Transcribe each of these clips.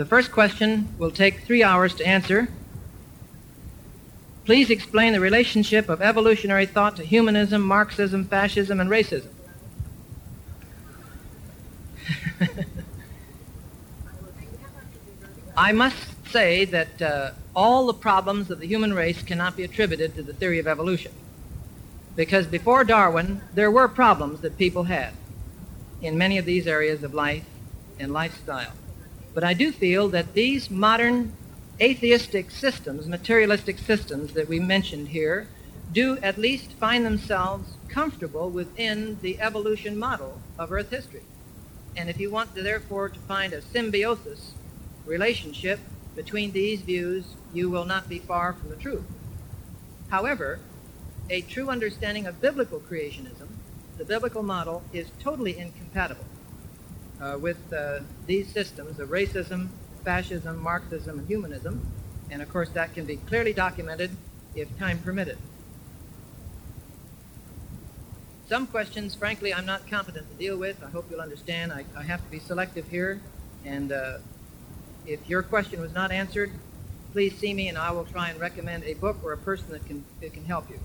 The first question will take three hours to answer. Please explain the relationship of evolutionary thought to humanism, Marxism, fascism, and racism. I must say that uh, all the problems of the human race cannot be attributed to the theory of evolution. Because before Darwin, there were problems that people had in many of these areas of life and lifestyle. But I do feel that these modern atheistic systems, materialistic systems that we mentioned here, do at least find themselves comfortable within the evolution model of Earth history. And if you want to, therefore, to find a symbiosis relationship between these views, you will not be far from the truth. However, a true understanding of biblical creationism, the biblical model, is totally incompatible uh, with uh, these systems of racism, fascism, Marxism, and humanism. And of course, that can be clearly documented if time permitted. Some questions, frankly, I'm not competent to deal with. I hope you'll understand. I, I have to be selective here. And uh, if your question was not answered, please see me and I will try and recommend a book or a person that can, that can help you.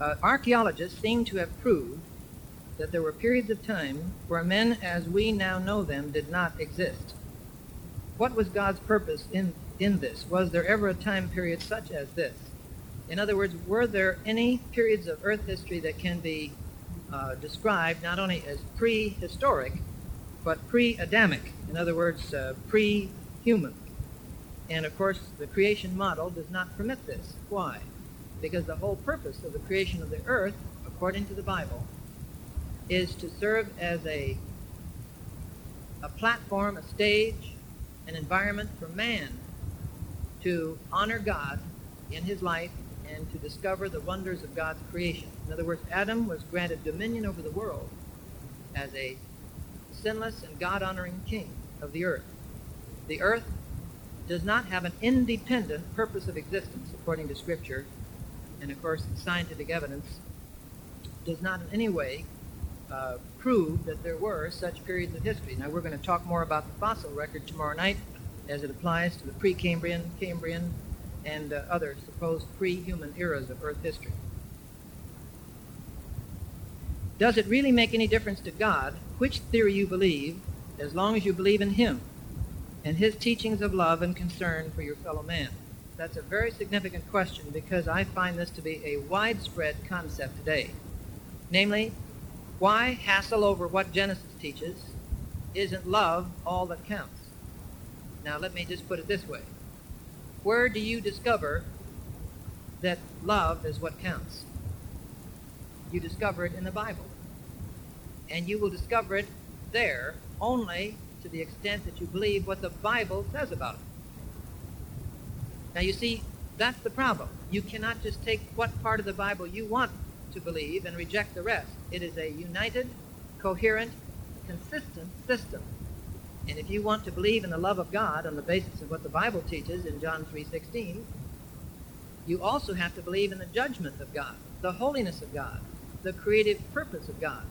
Uh, archaeologists seem to have proved that there were periods of time where men as we now know them did not exist. What was God's purpose in, in this? Was there ever a time period such as this? In other words, were there any periods of Earth history that can be uh, described not only as prehistoric, but pre Adamic? In other words, uh, pre human. And of course, the creation model does not permit this. Why? Because the whole purpose of the creation of the earth, according to the Bible, is to serve as a, a platform, a stage, an environment for man to honor God in his life and to discover the wonders of God's creation. In other words, Adam was granted dominion over the world as a sinless and God honoring king of the earth. The earth does not have an independent purpose of existence, according to Scripture, and of course, scientific evidence does not in any way uh, prove that there were such periods of history. Now, we're going to talk more about the fossil record tomorrow night as it applies to the Precambrian, Cambrian, and uh, other supposed pre-human eras of Earth history. Does it really make any difference to God which theory you believe as long as you believe in Him and His teachings of love and concern for your fellow man? That's a very significant question because I find this to be a widespread concept today. Namely, why hassle over what Genesis teaches? Isn't love all that counts? Now, let me just put it this way where do you discover that love is what counts? You discover it in the Bible. And you will discover it there only to the extent that you believe what the Bible says about it. Now, you see, that's the problem. You cannot just take what part of the Bible you want to believe and reject the rest. It is a united, coherent, consistent system. And if you want to believe in the love of God on the basis of what the Bible teaches in John 3:16, you also have to believe in the judgment of God, the holiness of God, the creative purpose of God.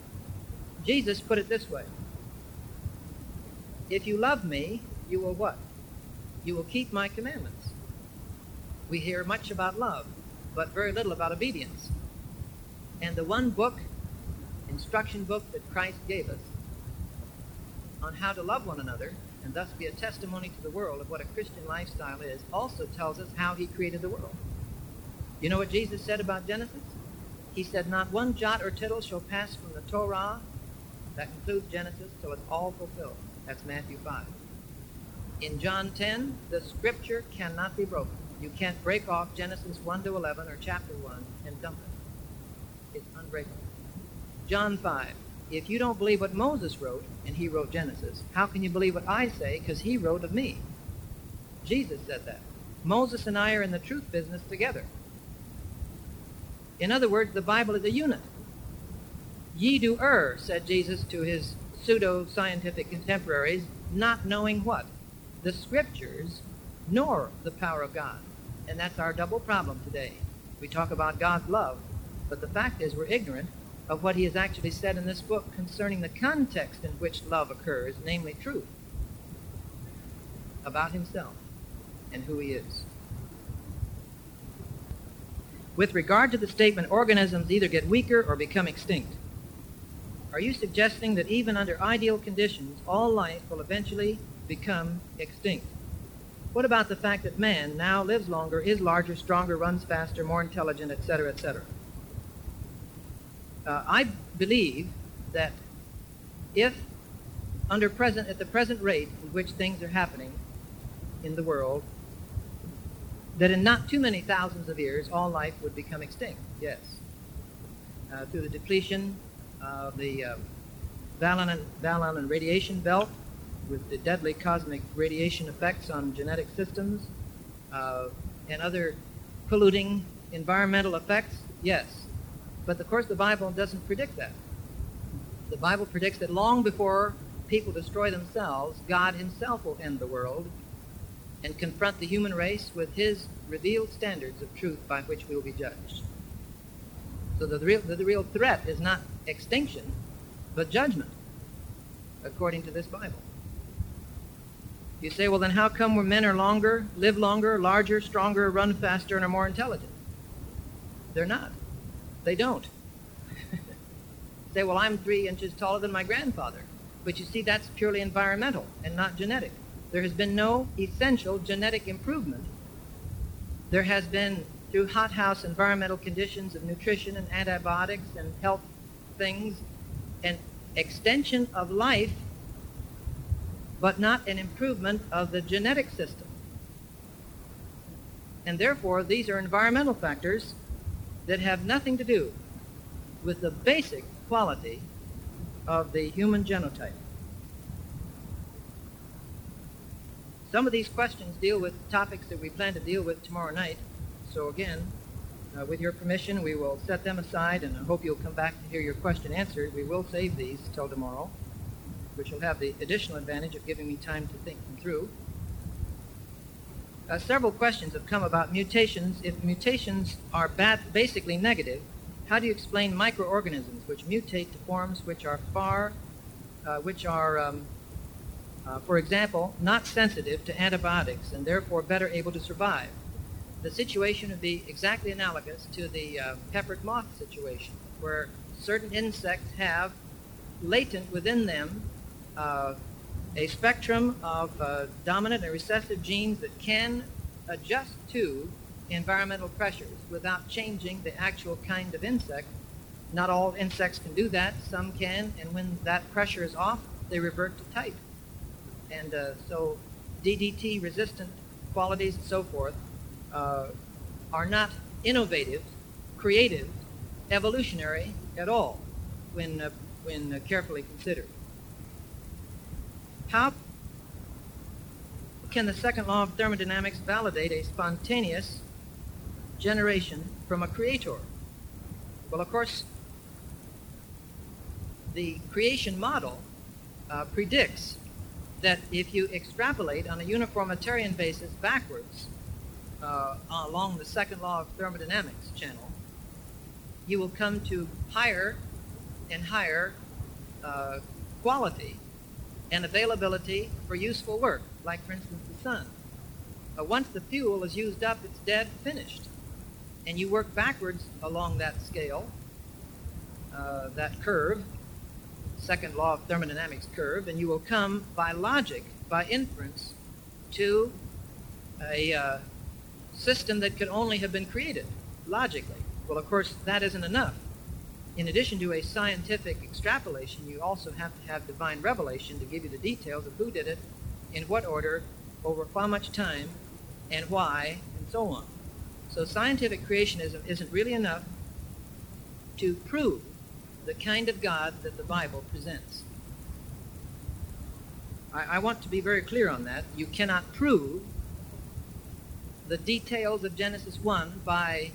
Jesus put it this way. If you love me, you will what? You will keep my commandments. We hear much about love, but very little about obedience. And the one book, instruction book that Christ gave us on how to love one another and thus be a testimony to the world of what a Christian lifestyle is, also tells us how he created the world. You know what Jesus said about Genesis? He said, Not one jot or tittle shall pass from the Torah, that includes Genesis, till it's all fulfilled. That's Matthew 5. In John 10, the scripture cannot be broken. You can't break off Genesis 1 to 11 or chapter 1 and dump it. John 5, if you don't believe what Moses wrote, and he wrote Genesis, how can you believe what I say? Because he wrote of me. Jesus said that. Moses and I are in the truth business together. In other words, the Bible is a unit. Ye do err, said Jesus to his pseudo scientific contemporaries, not knowing what? The scriptures, nor the power of God. And that's our double problem today. We talk about God's love, but the fact is we're ignorant of what he has actually said in this book concerning the context in which love occurs, namely truth. about himself and who he is. With regard to the statement, organisms either get weaker or become extinct, are you suggesting that even under ideal conditions, all life will eventually become extinct? What about the fact that man now lives longer, is larger, stronger, runs faster, more intelligent, etc., etc.? Uh, I believe that if under present at the present rate in which things are happening in the world, that in not too many thousands of years all life would become extinct. Yes, uh, through the depletion of the uh, Van Allen radiation belt, with the deadly cosmic radiation effects on genetic systems uh, and other polluting environmental effects? Yes. But of course, the Bible doesn't predict that. The Bible predicts that long before people destroy themselves, God Himself will end the world and confront the human race with His revealed standards of truth by which we will be judged. So the real, the real threat is not extinction, but judgment, according to this Bible. You say, well, then how come where men are longer, live longer, larger, stronger, run faster, and are more intelligent? They're not. They don't. say, well, I'm three inches taller than my grandfather. But you see, that's purely environmental and not genetic. There has been no essential genetic improvement. There has been, through hothouse environmental conditions of nutrition and antibiotics and health things, an extension of life but not an improvement of the genetic system. And therefore, these are environmental factors that have nothing to do with the basic quality of the human genotype. Some of these questions deal with topics that we plan to deal with tomorrow night. So again, uh, with your permission, we will set them aside, and I hope you'll come back to hear your question answered. We will save these till tomorrow which will have the additional advantage of giving me time to think them through. Uh, several questions have come about mutations. If mutations are basically negative, how do you explain microorganisms which mutate to forms which are far, uh, which are, um, uh, for example, not sensitive to antibiotics and therefore better able to survive? The situation would be exactly analogous to the uh, peppered moth situation, where certain insects have latent within them uh, a spectrum of uh, dominant and recessive genes that can adjust to environmental pressures without changing the actual kind of insect. Not all insects can do that. Some can, and when that pressure is off, they revert to type. And uh, so DDT resistant qualities and so forth uh, are not innovative, creative, evolutionary at all when, uh, when uh, carefully considered. How can the second law of thermodynamics validate a spontaneous generation from a creator? Well, of course, the creation model uh, predicts that if you extrapolate on a uniformitarian basis backwards uh, along the second law of thermodynamics channel, you will come to higher and higher uh, quality and availability for useful work, like, for instance, the sun. But once the fuel is used up, it's dead, finished. And you work backwards along that scale, uh, that curve, second law of thermodynamics curve, and you will come by logic, by inference, to a uh, system that could only have been created logically. Well, of course, that isn't enough in addition to a scientific extrapolation, you also have to have divine revelation to give you the details of who did it, in what order, over how much time, and why, and so on. So scientific creationism isn't really enough to prove the kind of God that the Bible presents. I, I want to be very clear on that. You cannot prove the details of Genesis 1 by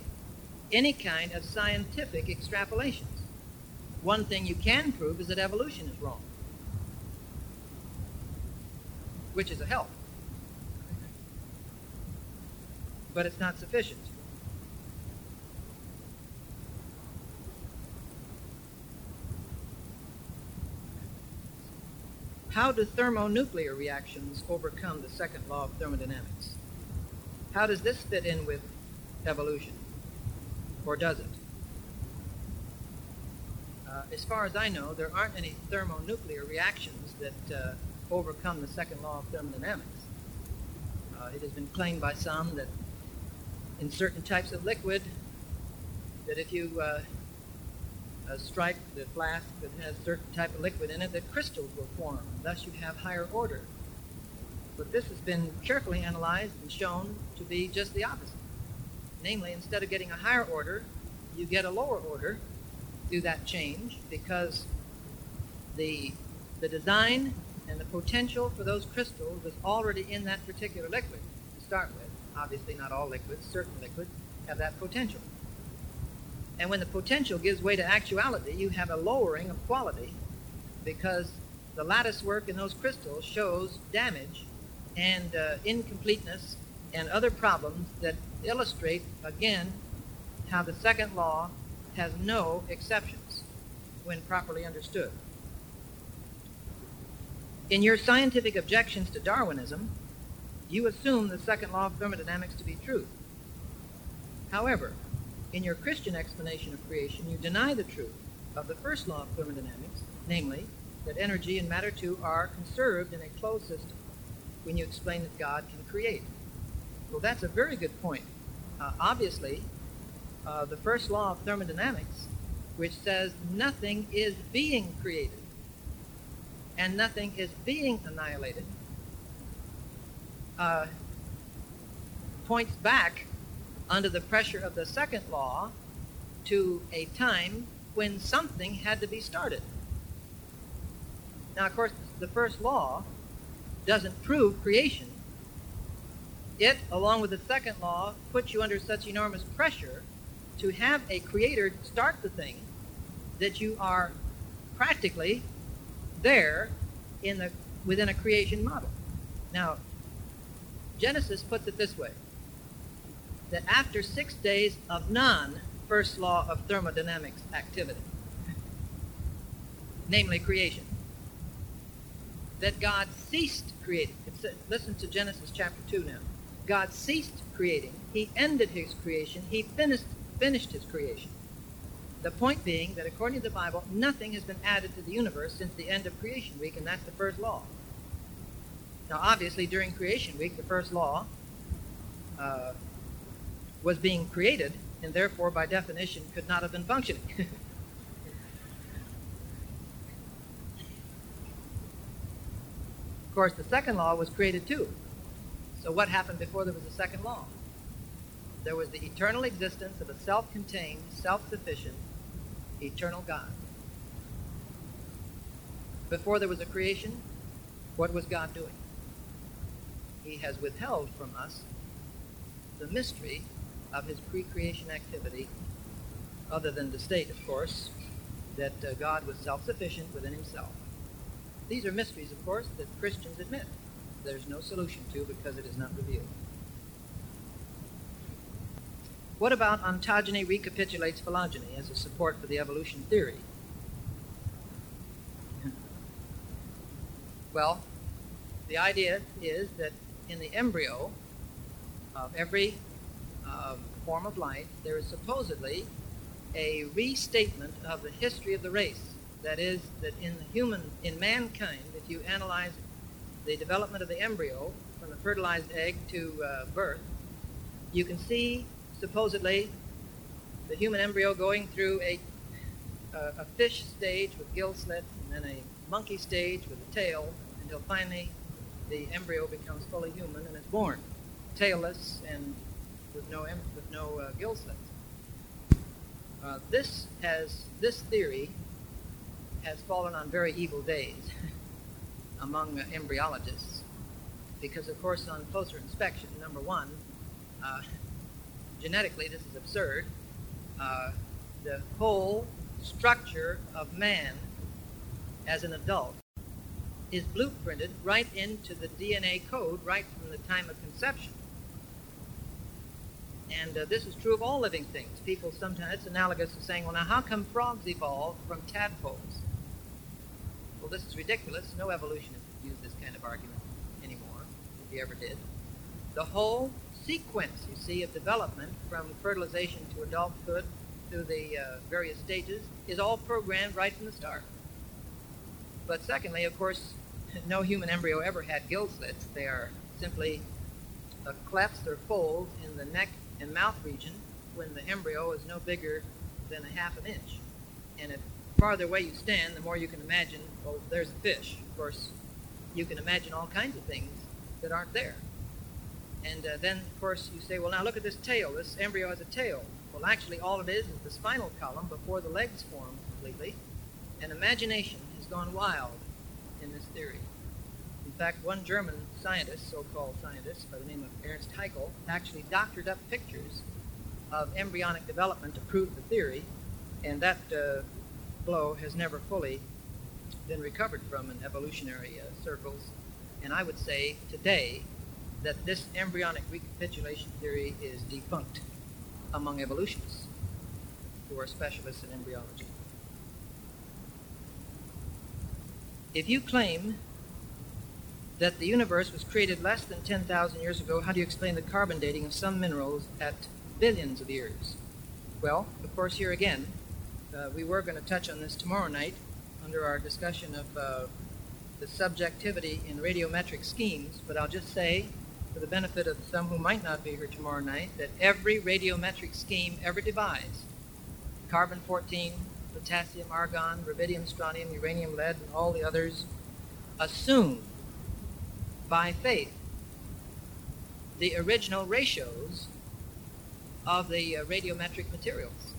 any kind of scientific extrapolation one thing you can prove is that evolution is wrong, which is a help. But it's not sufficient. how do thermonuclear reactions overcome the second law of thermodynamics? How does this fit in with evolution? Or does it? Uh, as far as I know, there aren't any thermonuclear reactions that uh, overcome the second law of thermodynamics. Uh, it has been claimed by some that in certain types of liquid, that if you uh, uh, strike the flask that has a certain type of liquid in it, that crystals will form. Thus, you have higher order. But this has been carefully analyzed and shown to be just the opposite. Namely, instead of getting a higher order, you get a lower order through that change because the the design and the potential for those crystals was already in that particular liquid to start with. Obviously, not all liquids, certain liquids have that potential. And when the potential gives way to actuality, you have a lowering of quality because the lattice work in those crystals shows damage and uh, incompleteness and other problems that illustrate, again, how the second law has no exceptions when properly understood. In your scientific objections to Darwinism, you assume the second law of thermodynamics to be true. However, in your Christian explanation of creation, you deny the truth of the first law of thermodynamics, namely, that energy and matter too are conserved in a closed system when you explain that God can create. Well, that's a very good point. Uh, obviously, uh, the first law of thermodynamics, which says nothing is being created and nothing is being annihilated, uh, points back under the pressure of the second law to a time when something had to be started. Now, of course, the first law doesn't prove creation. It, along with the second law, puts you under such enormous pressure to have a creator start the thing that you are practically there in the within a creation model. Now, Genesis puts it this way that after six days of non first law of thermodynamics activity, namely creation, that God ceased creating. Listen to Genesis chapter 2 now. God ceased creating. He ended his creation. He finished, finished his creation. The point being that according to the Bible, nothing has been added to the universe since the end of creation week, and that's the first law. Now, obviously, during creation week, the first law uh, was being created, and therefore, by definition, could not have been functioning. of course, the second law was created too. So, what happened before there was a second law? There was the eternal existence of a self contained, self sufficient, eternal God. Before there was a creation, what was God doing? He has withheld from us the mystery of his pre-creation activity, other than to state, of course, that uh, God was self-sufficient within himself. These are mysteries, of course, that Christians admit there's no solution to because it is not revealed. What about ontogeny recapitulates phylogeny as a support for the evolution theory? Well, the idea is that in the embryo of every uh, form of life, there is supposedly a restatement of the history of the race. That is, that in the human, in mankind, if you analyze the development of the embryo from the fertilized egg to uh, birth, you can see supposedly the human embryo going through a, a fish stage with gill slits and then a monkey stage with a tail until finally the embryo becomes fully human and is born, tailless and with no with no uh, gill slits. Uh, this has this theory has fallen on very evil days among embryologists because, of course, on closer inspection, number one, uh, genetically this is absurd. Uh, the whole structure of man as an adult is blueprinted right into the DNA code right from the time of conception. And uh, this is true of all living things. People sometimes, it's analogous to saying, well, now how come frogs evolved from tadpoles? Well, this is ridiculous. No evolution use this kind of argument anymore, if he ever did. The whole sequence, you see, of development from fertilization to adulthood through the uh, various stages is all programmed right from the start. But secondly, of course, no human embryo ever had gill slits. They are simply uh, clefts or folds in the neck and mouth region when the embryo is no bigger than a half an inch. And the farther away you stand, the more you can imagine, well, there's a fish. Of course, you can imagine all kinds of things that aren't there. And uh, then, of course, you say, well, now look at this tail. This embryo has a tail. Well, actually, all it is is the spinal column before the legs form completely. And imagination has gone wild in this theory. In fact, one German scientist, so-called scientist, by the name of Ernst Haeckel, actually doctored up pictures of embryonic development to prove the theory, and that uh, blow has never fully been recovered from in evolutionary uh, circles. And I would say today that this embryonic recapitulation theory is defunct among evolutionists who are specialists in embryology. If you claim that the universe was created less than 10,000 years ago, how do you explain the carbon dating of some minerals at billions of years? Well, of course, here again, uh, we were going to touch on this tomorrow night under our discussion of uh, the subjectivity in radiometric schemes, but I'll just say for the benefit of some who might not be here tomorrow night, that every radiometric scheme ever devised, carbon 14, potassium, argon, rubidium, strontium, uranium, lead, and all the others, assume by faith the original ratios of the uh, radiometric materials.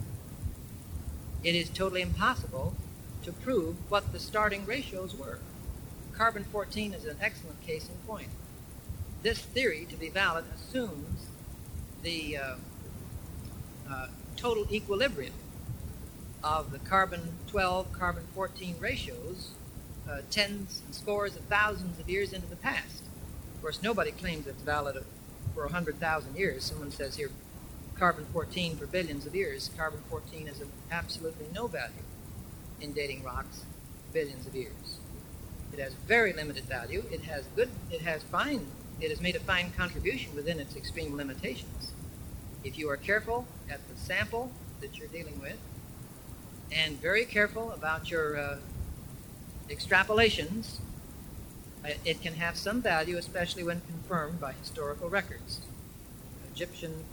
It is totally impossible to prove what the starting ratios were. Carbon 14 is an excellent case in point this theory to be valid assumes the uh, uh, total equilibrium of the carbon 12 carbon 14 ratios uh, tens and scores of thousands of years into the past. Of course, nobody claims it's valid for 100,000 years. Someone says here carbon 14 for billions of years. Carbon 14 is of absolutely no value in dating rocks billions of years. It has very limited value. It has good, it has fine it has made a fine contribution within its extreme limitations. If you are careful at the sample that you're dealing with, and very careful about your uh, extrapolations, uh, it can have some value, especially when confirmed by historical records. Egyptian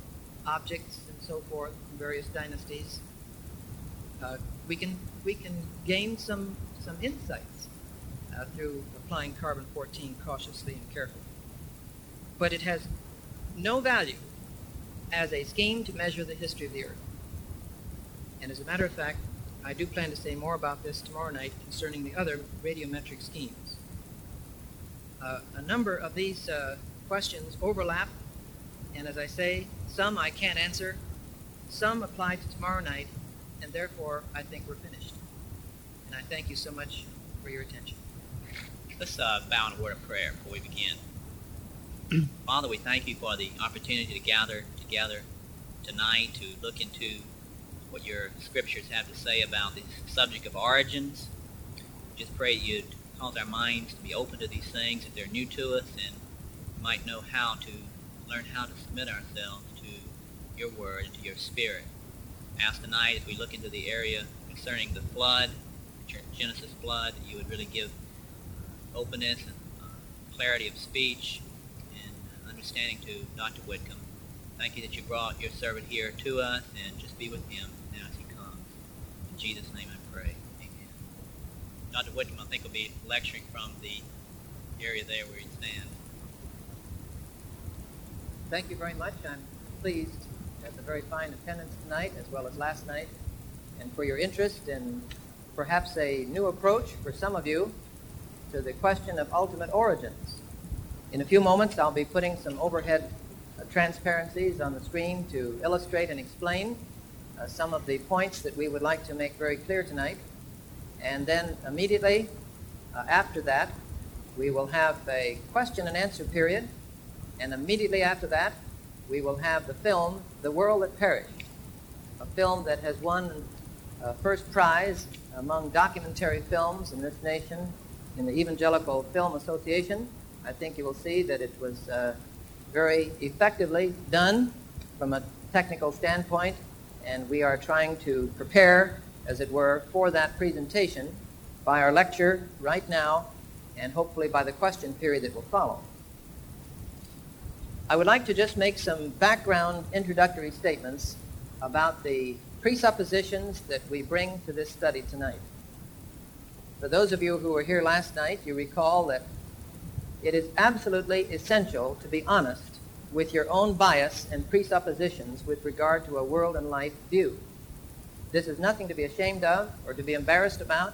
objects and so forth various dynasties. Uh, we can we can gain some some insights uh, through applying carbon 14 cautiously and carefully but it has no value as a scheme to measure the history of the Earth. And as a matter of fact, I do plan to say more about this tomorrow night concerning the other radiometric schemes. Uh, a number of these uh, questions overlap, and as I say, some I can't answer, some apply to tomorrow night, and therefore I think we're finished. And I thank you so much for your attention. Let's uh, bow in a word of prayer before we begin. Father, we thank you for the opportunity to gather together tonight to look into what your scriptures have to say about the subject of origins. Just pray you'd cause our minds to be open to these things if they're new to us and might know how to learn how to submit ourselves to your word and to your spirit. Ask tonight as we look into the area concerning the flood, Genesis that you would really give openness and uh, clarity of speech and understanding to Dr. Whitcomb. Thank you that you brought your servant here to us, and just be with him now as he comes. In Jesus' name I pray. Amen. Dr. Whitcomb, I think, will be lecturing from the area there where you stand. Thank you very much. I'm pleased at the very fine attendance tonight, as well as last night, and for your interest in perhaps a new approach for some of you to the question of ultimate origins. In a few moments, I'll be putting some overhead uh, transparencies on the screen to illustrate and explain uh, some of the points that we would like to make very clear tonight. And then immediately uh, after that, we will have a question and answer period. And immediately after that, we will have the film, The World That Perished, a film that has won uh, first prize among documentary films in this nation in the Evangelical Film Association. I think you will see that it was uh, very effectively done from a technical standpoint, and we are trying to prepare, as it were, for that presentation by our lecture right now and hopefully by the question period that will follow. I would like to just make some background introductory statements about the presuppositions that we bring to this study tonight. For those of you who were here last night, you recall that it is absolutely essential to be honest with your own bias and presuppositions with regard to a world and life view. This is nothing to be ashamed of or to be embarrassed about.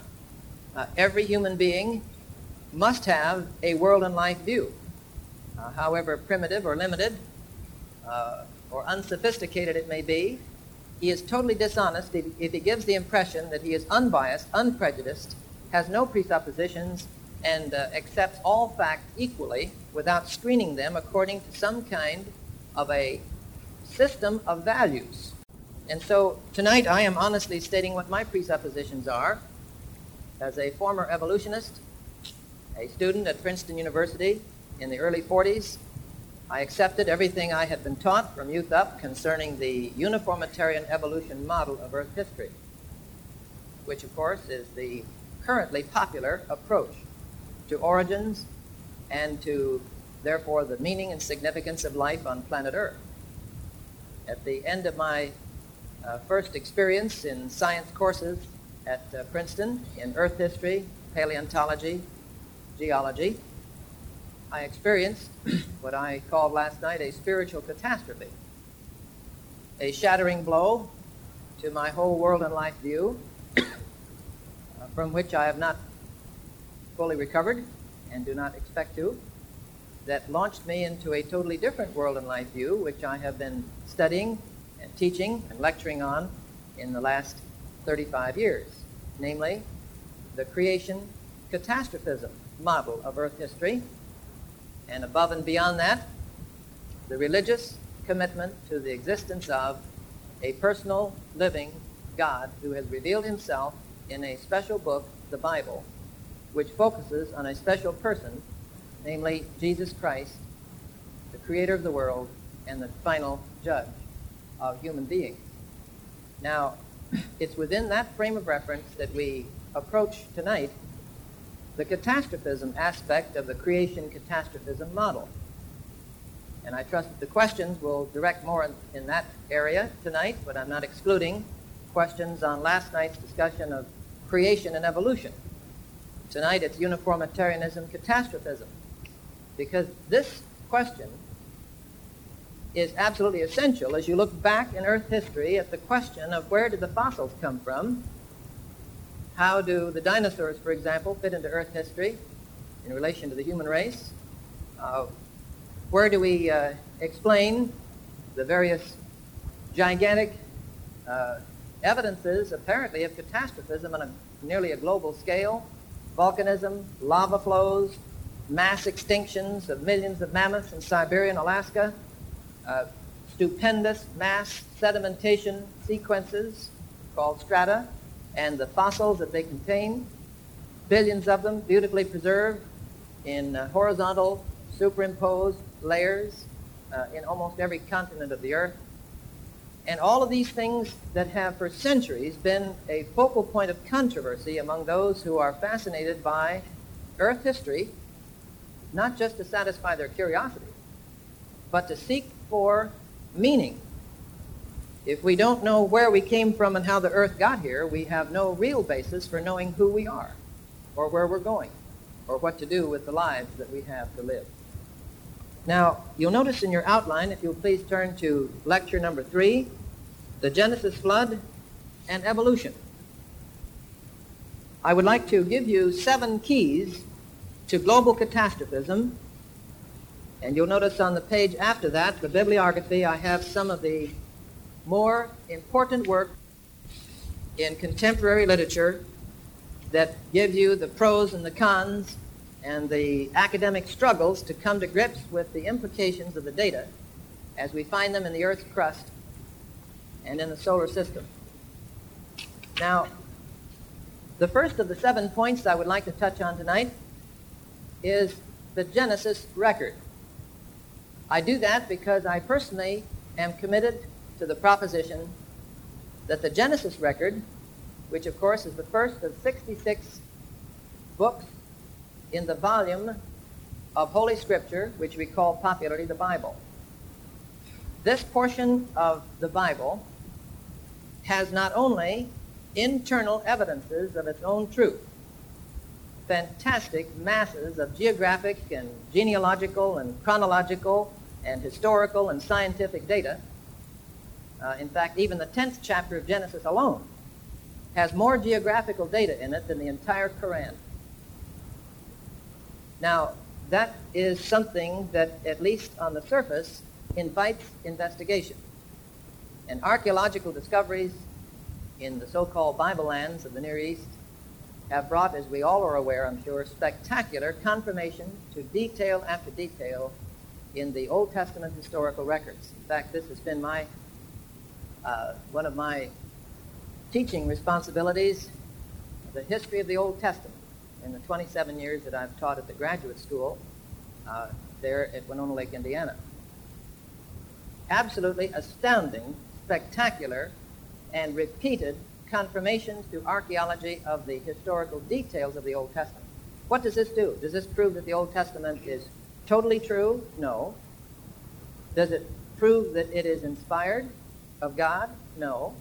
Uh, every human being must have a world and life view, uh, however primitive or limited uh, or unsophisticated it may be. He is totally dishonest if, he gives the impression that he is unbiased, unprejudiced, has no presuppositions, and uh, accepts all facts equally without screening them according to some kind of a system of values. And so tonight I am honestly stating what my presuppositions are as a former evolutionist, a student at Princeton University in the early 40s. I accepted everything I had been taught from youth up concerning the uniformitarian evolution model of Earth history, which of course is the currently popular approach to origins and to, therefore, the meaning and significance of life on planet Earth. At the end of my uh, first experience in science courses at uh, Princeton in Earth history, paleontology, geology, I experienced what I called last night a spiritual catastrophe, a shattering blow to my whole world and life view, uh, from which I have not fully recovered and do not expect to, that launched me into a totally different world and life view, which I have been studying and teaching and lecturing on in the last 35 years, namely the creation catastrophism model of Earth history, and above and beyond that, the religious commitment to the existence of a personal, living God who has revealed himself in a special book, the Bible, which focuses on a special person, namely Jesus Christ, the creator of the world and the final judge of human beings. Now, it's within that frame of reference that we approach tonight the catastrophism aspect of the creation catastrophism model. And I trust that the questions will direct more in, in, that area tonight, but I'm not excluding questions on last night's discussion of creation and evolution. Tonight it's uniformitarianism, catastrophism. Because this question is absolutely essential as you look back in Earth history at the question of where did the fossils come from? How do the dinosaurs, for example, fit into Earth history in relation to the human race? Uh, where do we uh, explain the various gigantic uh, evidences, apparently, of catastrophism on a nearly a global scale volcanism, lava flows, mass extinctions of millions of mammoths in Siberia and Alaska, uh, stupendous mass sedimentation sequences called strata, and the fossils that they contain, billions of them beautifully preserved in uh, horizontal superimposed layers uh, in almost every continent of the earth. And all of these things that have for centuries been a focal point of controversy among those who are fascinated by Earth history, not just to satisfy their curiosity, but to seek for meaning. If we don't know where we came from and how the Earth got here, we have no real basis for knowing who we are, or where we're going, or what to do with the lives that we have to live. Now, you'll notice in your outline, if you'll please turn to lecture number three, the Genesis flood, and evolution. I would like to give you seven keys to global catastrophism. And you'll notice on the page after that, the bibliography, I have some of the more important work in contemporary literature that give you the pros and the cons and the academic struggles to come to grips with the implications of the data as we find them in the Earth's crust and in the solar system. Now, the first of the seven points I would like to touch on tonight is the Genesis record. I do that because I personally am committed to the proposition that the Genesis record, which of course is the first of 66 books in the volume of Holy Scripture, which we call popularly the Bible. This portion of the Bible has not only internal evidences of its own truth, fantastic masses of geographic and genealogical and chronological and historical and scientific data. Uh, in fact, even the 10th chapter of Genesis alone has more geographical data in it than the entire Quran. Now, that is something that, at least on the surface, invites investigation. And archaeological discoveries in the so-called Bible lands of the Near East have brought, as we all are aware, I'm sure, spectacular confirmation to detail after detail in the Old Testament historical records. In fact, this has been my uh, one of my teaching responsibilities, the history of the Old Testament, in the 27 years that I've taught at the graduate school uh, there at Winona Lake, Indiana. Absolutely astounding, spectacular, and repeated confirmations through archaeology of the historical details of the Old Testament. What does this do? Does this prove that the Old Testament is totally true? No. Does it prove that it is inspired of God? No.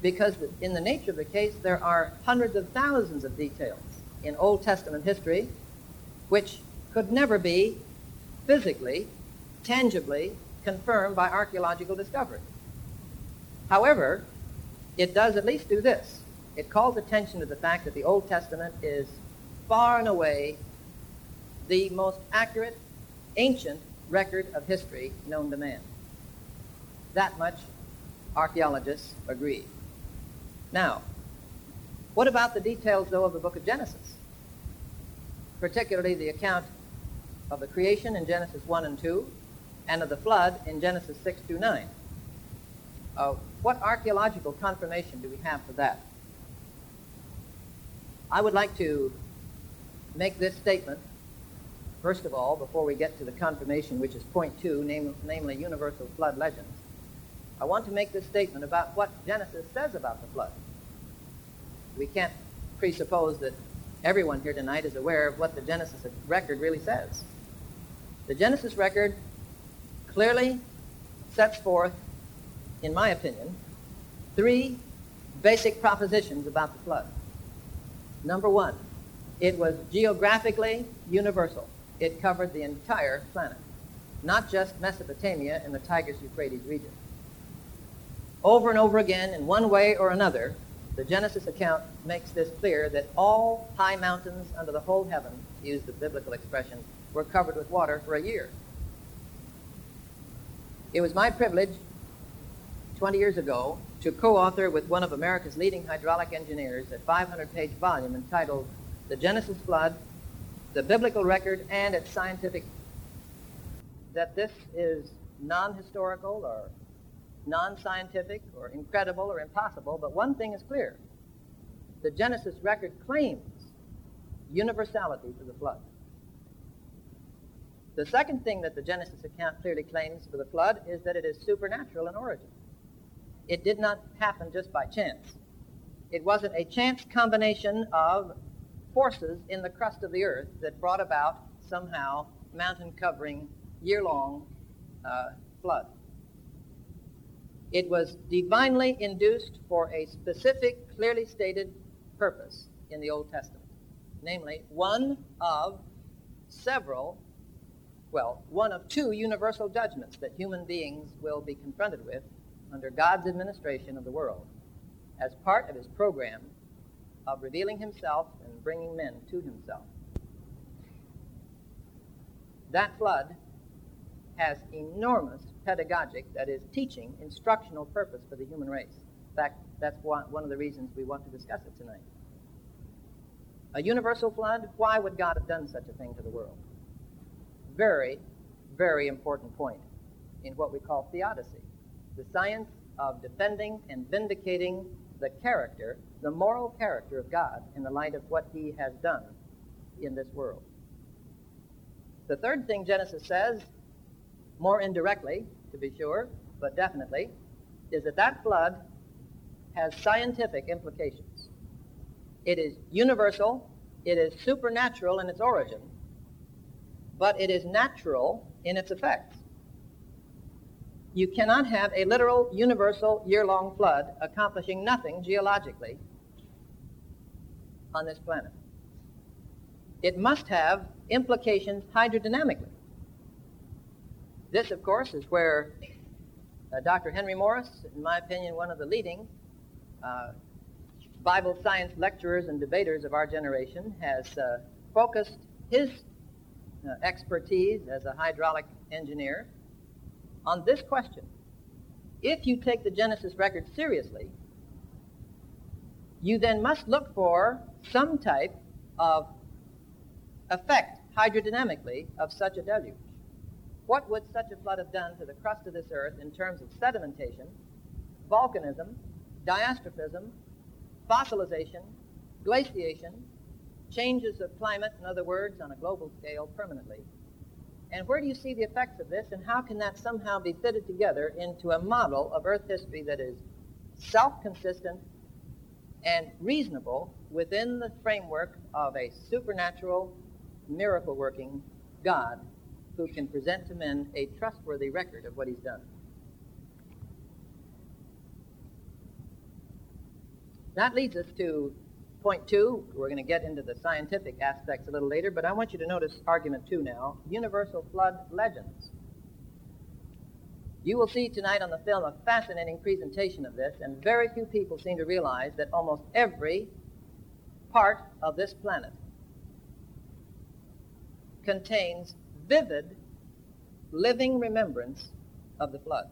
Because in the nature of the case, there are hundreds of thousands of details in Old Testament history which could never be physically, tangibly confirmed by archaeological discovery. However, it does at least do this. It calls attention to the fact that the Old Testament is far and away the most accurate, ancient record of history known to man. That much archaeologists agree. Now, what about the details, though, of the book of Genesis? Particularly the account of the creation in Genesis 1 and 2, and of the flood in Genesis 6 through 9. Uh, what archaeological confirmation do we have for that? I would like to make this statement, first of all, before we get to the confirmation, which is point two, name, namely universal flood legends. I want to make this statement about what Genesis says about the flood. We can't presuppose that everyone here tonight is aware of what the Genesis record really says. The Genesis record clearly sets forth, in my opinion, three basic propositions about the flood. Number one, it was geographically universal. It covered the entire planet, not just Mesopotamia and the Tigris-Euphrates region. Over and over again, in one way or another, the Genesis account makes this clear that all high mountains under the whole heaven, use the biblical expression, were covered with water for a year. It was my privilege 20 years ago to co-author with one of America's leading hydraulic engineers a 500-page volume entitled The Genesis Flood, the Biblical Record, and its Scientific. That this is non-historical or non-scientific or incredible or impossible, but one thing is clear. The Genesis record claims universality for the flood. The second thing that the Genesis account clearly claims for the flood is that it is supernatural in origin. It did not happen just by chance. It wasn't a chance combination of forces in the crust of the earth that brought about somehow mountain covering year long uh, flood. It was divinely induced for a specific, clearly stated purpose in the Old Testament, namely, one of several, well, one of two universal judgments that human beings will be confronted with under God's administration of the world as part of his program of revealing himself and bringing men to himself. That flood has enormous pedagogic, that is, teaching, instructional purpose for the human race. In fact, that's one, of the reasons we want to discuss it tonight. A universal flood, why would God have done such a thing to the world? Very, very important point in what we call theodicy, the science of defending and vindicating the character, the moral character of God in the light of what he has done in this world. The third thing Genesis says, more indirectly, to be sure, but definitely, is that that flood has scientific implications. It is universal, it is supernatural in its origin, but it is natural in its effects. You cannot have a literal, universal, year-long flood accomplishing nothing geologically on this planet. It must have implications hydrodynamically. This, of course, is where uh, Dr. Henry Morris, in my opinion, one of the leading uh, Bible science lecturers and debaters of our generation, has uh, focused his uh, expertise as a hydraulic engineer on this question. If you take the Genesis record seriously, you then must look for some type of effect hydrodynamically of such a deluge. What would such a flood have done to the crust of this earth in terms of sedimentation, volcanism, diastrophism, fossilization, glaciation, changes of climate, in other words, on a global scale permanently? And where do you see the effects of this, and how can that somehow be fitted together into a model of Earth history that is self consistent and reasonable within the framework of a supernatural, miracle working God who can present to men a trustworthy record of what he's done? That leads us to point two. We're going to get into the scientific aspects a little later, but I want you to notice argument two now universal flood legends. You will see tonight on the film a fascinating presentation of this, and very few people seem to realize that almost every part of this planet contains vivid, living remembrance of the flood.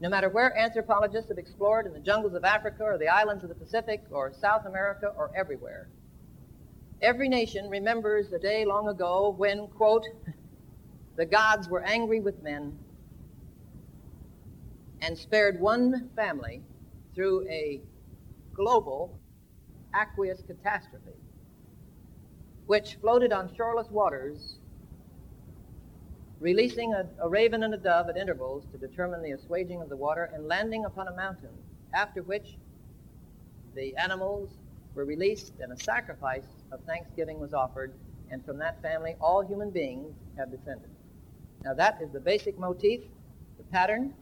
No matter where anthropologists have explored in the jungles of Africa or the islands of the Pacific or South America or everywhere, every nation remembers the day long ago when, quote, the gods were angry with men and spared one family through a global aqueous catastrophe, which floated on shoreless waters releasing a, a, raven and a dove at intervals to determine the assuaging of the water, and landing upon a mountain, after which the animals were released and a sacrifice of thanksgiving was offered, and from that family all human beings have descended. Now that is the basic motif, the pattern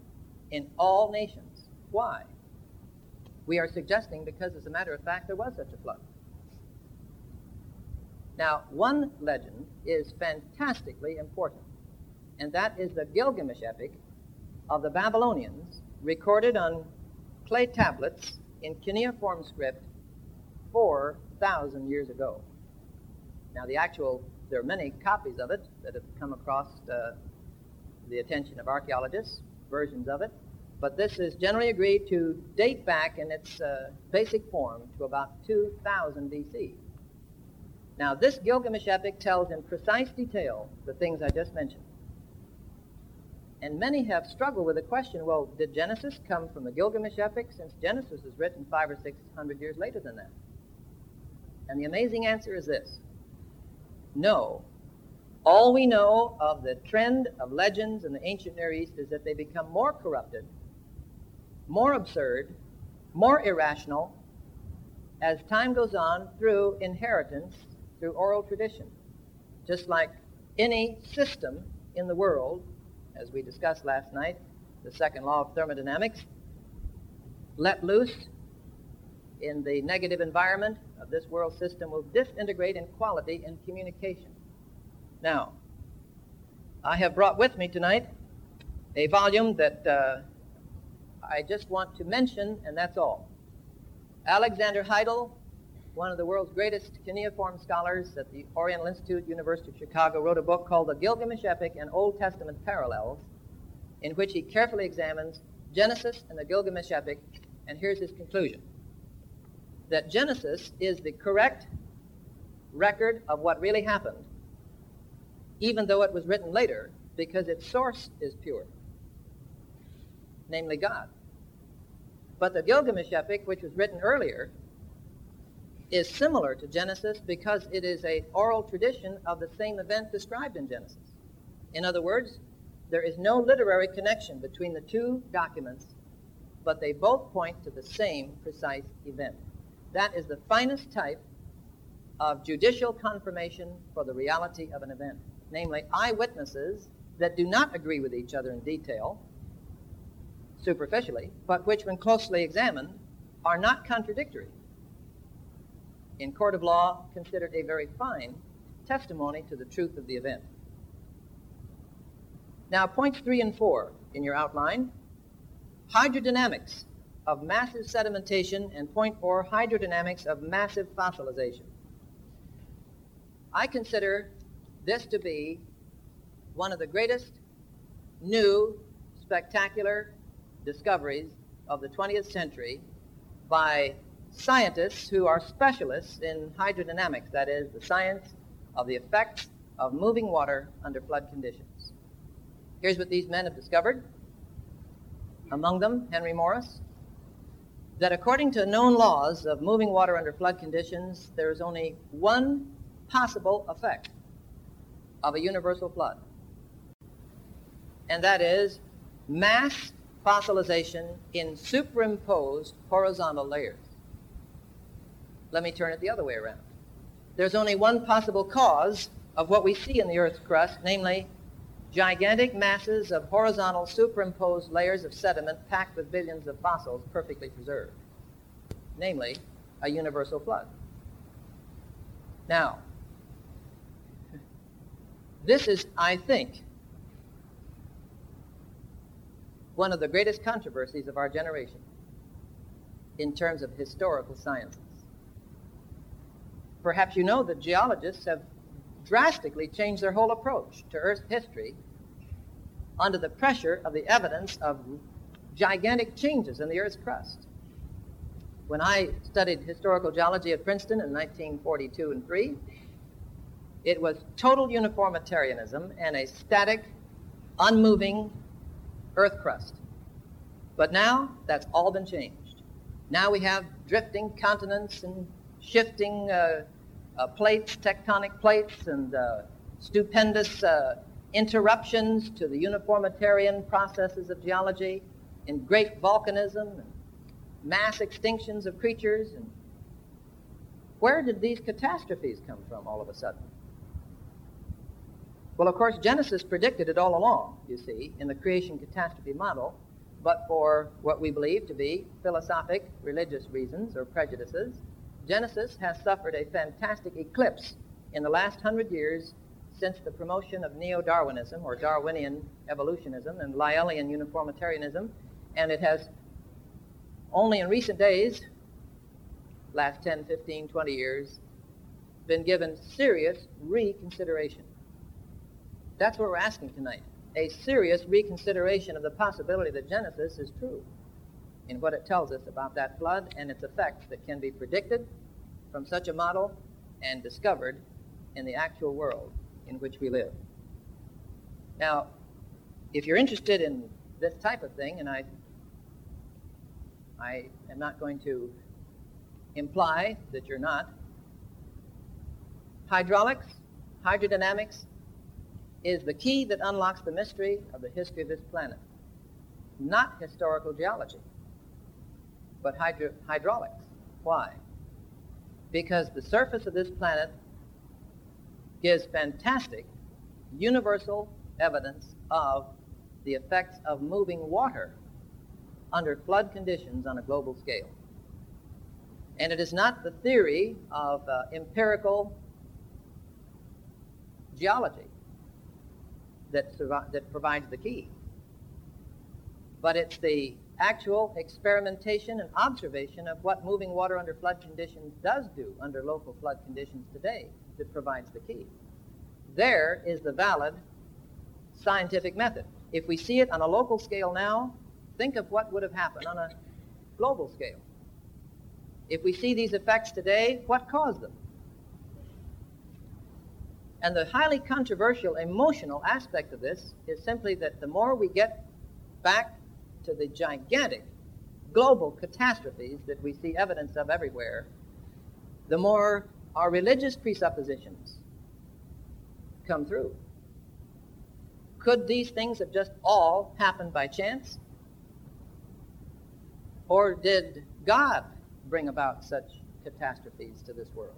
in all nations. Why? We are suggesting because, as a matter of fact, there was such a flood. Now, one legend is fantastically important and that is the Gilgamesh epic of the Babylonians, recorded on clay tablets in cuneiform script 4,000 years ago. Now, the actual, there are many copies of it that have come across uh, the attention of archaeologists, versions of it, but this is generally agreed to date back in its uh, basic form to about 2000 BC. Now, this Gilgamesh epic tells in precise detail the things I just mentioned. And many have struggled with the question well, did Genesis come from the Gilgamesh epic since Genesis was written five or six hundred years later than that? And the amazing answer is this no. All we know of the trend of legends in the ancient Near East is that they become more corrupted, more absurd, more irrational as time goes on through inheritance, through oral tradition. Just like any system in the world as we discussed last night, the second law of thermodynamics, let loose in the negative environment of this world system will disintegrate in quality and communication. Now, I have brought with me tonight a volume that uh, I just want to mention, and that's all. Alexander Heidel, one of the world's greatest cuneiform scholars at the Oriental Institute, University of Chicago, wrote a book called The Gilgamesh Epic and Old Testament Parallels, in which he carefully examines Genesis and the Gilgamesh Epic, and here's his conclusion that Genesis is the correct record of what really happened, even though it was written later, because its source is pure, namely God. But the Gilgamesh Epic, which was written earlier, is similar to Genesis because it is a oral tradition of the same event described in Genesis. In other words, there is no literary connection between the two documents, but they both point to the same precise event. That is the finest type of judicial confirmation for the reality of an event, namely eyewitnesses that do not agree with each other in detail, superficially, but which, when closely examined, are not contradictory. In court of law, considered a very fine testimony to the truth of the event. Now, points three and four in your outline hydrodynamics of massive sedimentation, and point four hydrodynamics of massive fossilization. I consider this to be one of the greatest new, spectacular discoveries of the 20th century by scientists who are specialists in hydrodynamics, that is, the science of the effects of moving water under flood conditions. Here's what these men have discovered. Among them, Henry Morris, that according to known laws of moving water under flood conditions, there is only one possible effect of a universal flood, and that is mass fossilization in superimposed horizontal layers. Let me turn it the other way around. There's only one possible cause of what we see in the Earth's crust, namely gigantic masses of horizontal superimposed layers of sediment packed with billions of fossils perfectly preserved, namely a universal flood. Now, this is, I think, one of the greatest controversies of our generation in terms of historical sciences. Perhaps you know that geologists have drastically changed their whole approach to Earth's history under the pressure of the evidence of gigantic changes in the Earth's crust. When I studied historical geology at Princeton in 1942 and 3, it was total uniformitarianism and a static, unmoving earth crust. But now that's all been changed. Now we have drifting continents and shifting uh, uh, plates, tectonic plates, and uh, stupendous uh, interruptions to the uniformitarian processes of geology, and great volcanism, and mass extinctions of creatures. And where did these catastrophes come from all of a sudden? Well, of course, Genesis predicted it all along, you see, in the creation catastrophe model, but for what we believe to be philosophic, religious reasons or prejudices, Genesis has suffered a fantastic eclipse in the last hundred years since the promotion of neo Darwinism or Darwinian evolutionism and Lyellian uniformitarianism, and it has only in recent days, last 10, 15, 20 years, been given serious reconsideration. That's what we're asking tonight. A serious reconsideration of the possibility that Genesis is true in what it tells us about that flood and its effects that can be predicted from such a model and discovered in the actual world in which we live. Now, if you're interested in this type of thing, and I, I am not going to imply that you're not, hydraulics, hydrodynamics, is the key that unlocks the mystery of the history of this planet. Not historical geology, but hydro- hydraulics. Why? Because the surface of this planet gives fantastic, universal evidence of the effects of moving water under flood conditions on a global scale. And it is not the theory of uh, empirical geology that, survi- that provides the key. But it's the actual experimentation and observation of what moving water under flood conditions does do under local flood conditions today that provides the key. There is the valid scientific method. If we see it on a local scale now, think of what would have happened on a global scale. If we see these effects today, what caused them? And the highly controversial emotional aspect of this is simply that the more we get back to the gigantic global catastrophes that we see evidence of everywhere, the more our religious presuppositions come through. Could these things have just all happened by chance? Or did God bring about such catastrophes to this world?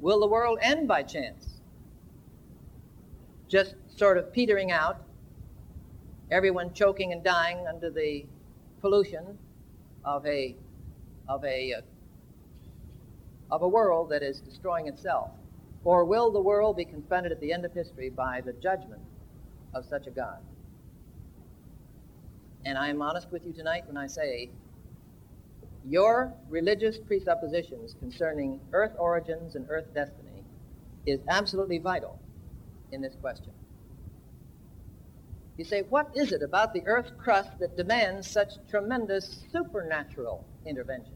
Will the world end by chance? Just sort of petering out, everyone choking and dying under the pollution of a of a uh, of a world that is destroying itself? Or will the world be confronted at the end of history by the judgment of such a God? And I am honest with you tonight when I say your religious presuppositions concerning earth origins and earth destiny is absolutely vital in this question. You say, what is it about the earth's crust that demands such tremendous supernatural intervention?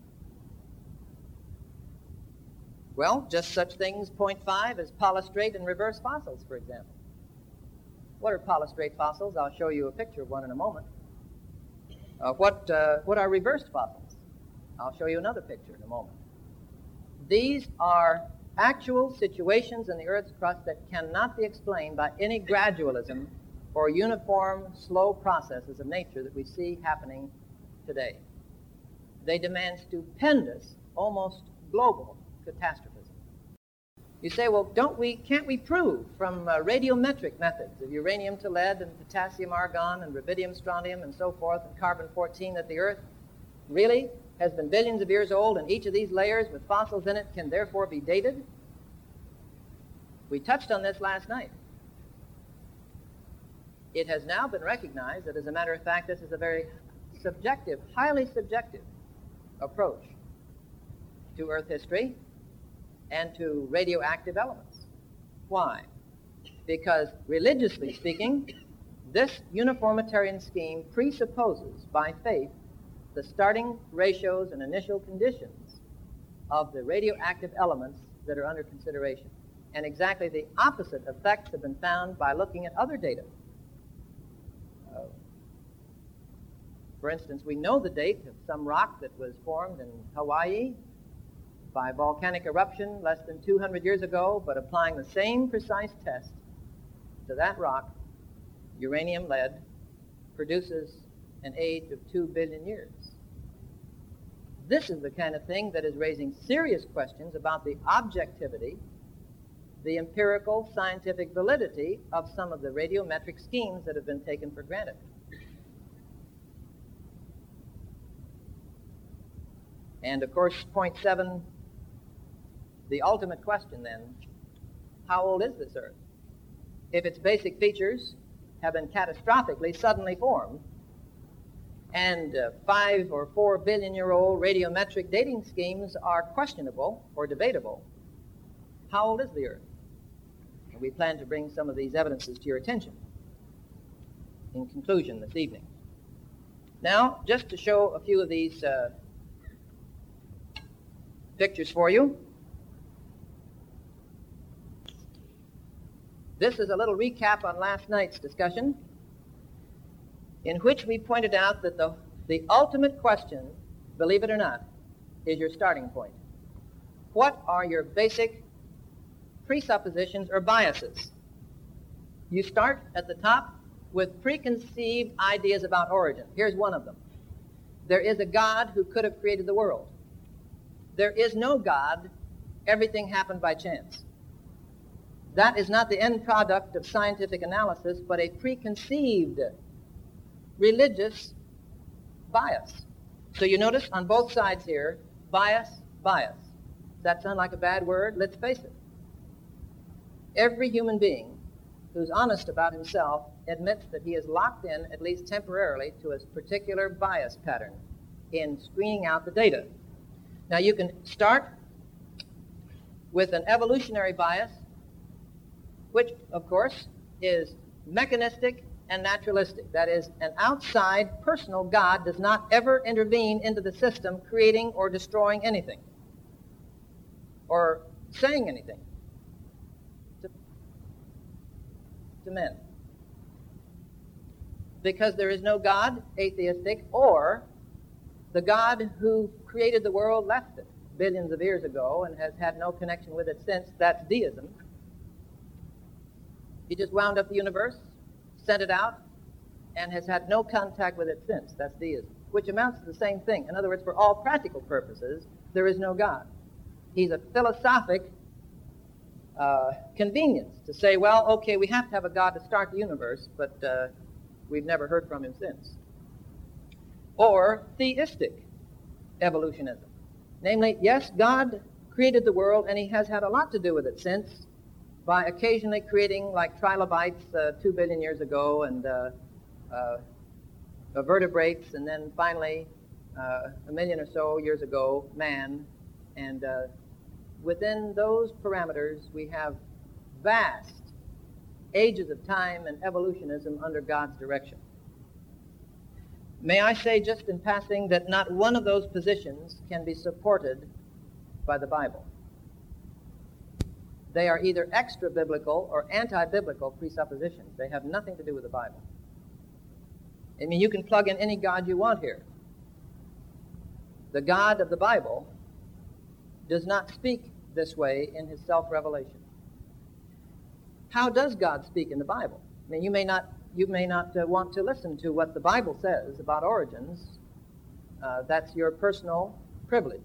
Well, just such things, point five, as polystrate and reverse fossils, for example. What are polystrate fossils? I'll show you a picture of one in a moment. Uh, what, uh, what are reversed fossils? I'll show you another picture in a moment. These are actual situations in the Earth's crust that cannot be explained by any gradualism or uniform, slow processes of nature that we see happening today. They demand stupendous, almost global catastrophism. You say, well, don't we, can't we prove from uh, radiometric methods of uranium to lead and potassium argon and rubidium strontium and so forth and carbon 14 that the Earth really has been billions of years old and each of these layers with fossils in it can therefore be dated? We touched on this last night. It has now been recognized that, as a matter of fact, this is a very subjective, highly subjective approach to Earth history and to radioactive elements. Why? Because religiously speaking, this uniformitarian scheme presupposes by faith the starting ratios and initial conditions of the radioactive elements that are under consideration. And exactly the opposite effects have been found by looking at other data. For instance, we know the date of some rock that was formed in Hawaii by volcanic eruption less than 200 years ago, but applying the same precise test to that rock, uranium lead, produces an age of 2 billion years. This is the kind of thing that is raising serious questions about the objectivity, the empirical scientific validity of some of the radiometric schemes that have been taken for granted. And of course, point seven the ultimate question then how old is this Earth? If its basic features have been catastrophically suddenly formed, and uh, five or four billion year old radiometric dating schemes are questionable or debatable, how old is the Earth? And we plan to bring some of these evidences to your attention in conclusion this evening. Now, just to show a few of these uh, pictures for you. This is a little recap on last night's discussion, in which we pointed out that the, the ultimate question, believe it or not, is your starting point. What are your basic presuppositions or biases? You start at the top with preconceived ideas about origin. Here's one of them there is a God who could have created the world. There is no God, everything happened by chance. That is not the end product of scientific analysis, but a preconceived religious bias. So you notice on both sides here, bias, bias. That sound like a bad word? Let's face it. Every human being who's honest about himself admits that he is locked in, at least temporarily, to a particular bias pattern in screening out the data. Now you can start with an evolutionary bias which, of course, is mechanistic and naturalistic. That is, an outside personal God does not ever intervene into the system, creating or destroying anything or saying anything to, to men. Because there is no God, atheistic, or the God who created the world left it billions of years ago and has had no connection with it since, that's deism. He just wound up the universe, sent it out, and has had no contact with it since. That's deism, which amounts to the same thing. In other words, for all practical purposes, there is no God. He's a philosophic uh, convenience to say, well, okay, we have to have a God to start the universe, but uh, we've never heard from him since. Or theistic evolutionism. Namely, yes, God created the world and he has had a lot to do with it since by occasionally creating, like trilobites uh, two billion years ago and uh, uh, vertebrates, and then finally, uh, a million or so years ago, man. And uh, within those parameters, we have vast ages of time and evolutionism under God's direction. May I say just in passing that not one of those positions can be supported by the Bible. They are either extra biblical or anti biblical presuppositions. They have nothing to do with the Bible. I mean, you can plug in any God you want here. The God of the Bible does not speak this way in his self revelation. How does God speak in the Bible? I mean, you may not, you may not uh, want to listen to what the Bible says about origins. Uh, that's your personal privilege.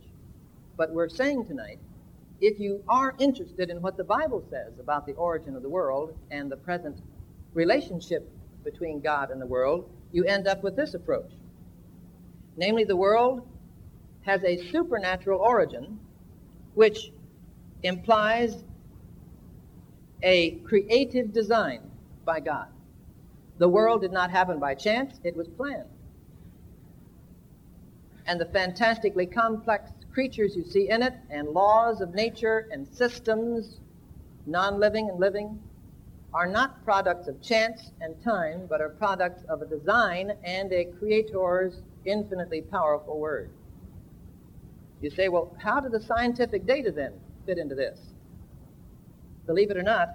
But we're saying tonight if you are interested in what the Bible says about the origin of the world and the present relationship between God and the world, you end up with this approach. Namely, the world has a supernatural origin which implies a creative design by God. The world did not happen by chance, it was planned. And the fantastically complex creatures you see in it, and laws of nature and systems, non living and living, are not products of chance and time, but are products of a design and a creator's infinitely powerful word. You say, well, how do the scientific data then fit into this? Believe it or not,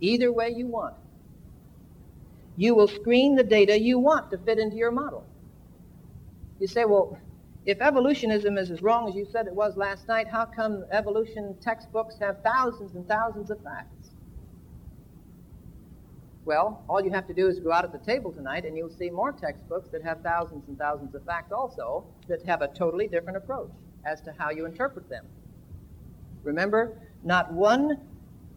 either way you want, you will screen the data you want to fit into your model. You say, well, if evolutionism is as wrong as you said it was last night, how come evolution textbooks have thousands and thousands of facts? Well, all you have to do is go out at the table tonight and you'll see more textbooks that have thousands and thousands of facts also that have a totally different approach as to how you interpret them. Remember, not one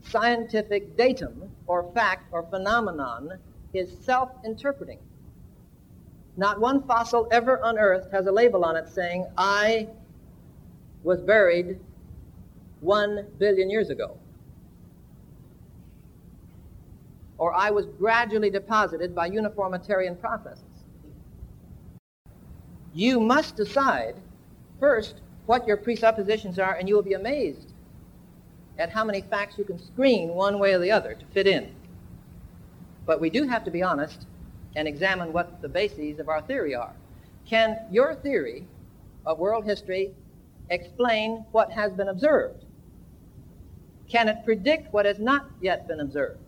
scientific datum or fact or phenomenon is self interpreting. Not one fossil ever unearthed has a label on it saying, I was buried one billion years ago. Or I was gradually deposited by uniformitarian processes. You must decide first what your presuppositions are, and you will be amazed at how many facts you can screen one way or the other to fit in. But we do have to be honest and examine what the bases of our theory are. Can your theory of world history explain what has been observed? Can it predict what has not yet been observed?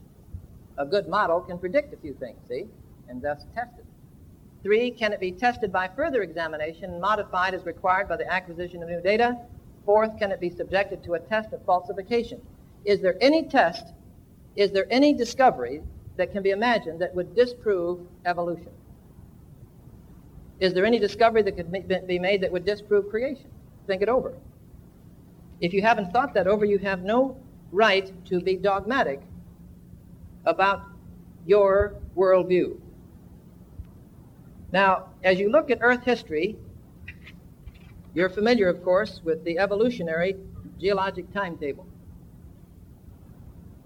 A good model can predict a few things, see, and thus test it. Three, can it be tested by further examination and modified as required by the acquisition of new data? Fourth, can it be subjected to a test of falsification? Is there any test, is there any discovery that can be imagined that would disprove evolution? Is there any discovery that could be made that would disprove creation? Think it over. If you haven't thought that over, you have no right to be dogmatic about your worldview. Now, as you look at Earth history, you're familiar, of course, with the evolutionary geologic timetable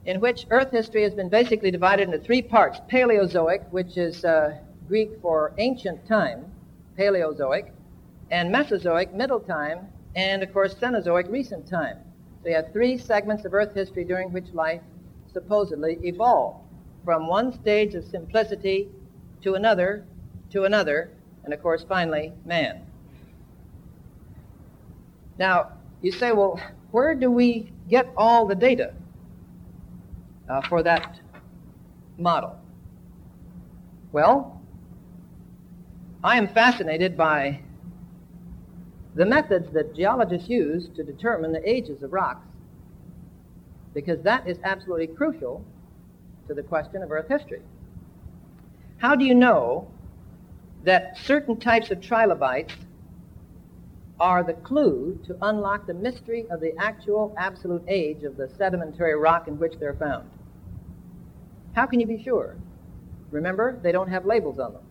in which Earth history has been basically divided into three parts Paleozoic, which is uh, Greek for ancient time, Paleozoic, and Mesozoic, middle time, and of course Cenozoic, recent time. So you have three segments of Earth history during which life supposedly evolved from one stage of simplicity to another, to another, and of course finally man. Now, you say, well, where do we get all the data? Uh, for that model? Well, I am fascinated by the methods that geologists use to determine the ages of rocks, because that is absolutely crucial to the question of Earth history. How do you know that certain types of trilobites are the clue to unlock the mystery of the actual absolute age of the sedimentary rock in which they're found? How can you be sure? Remember, they don't have labels on them.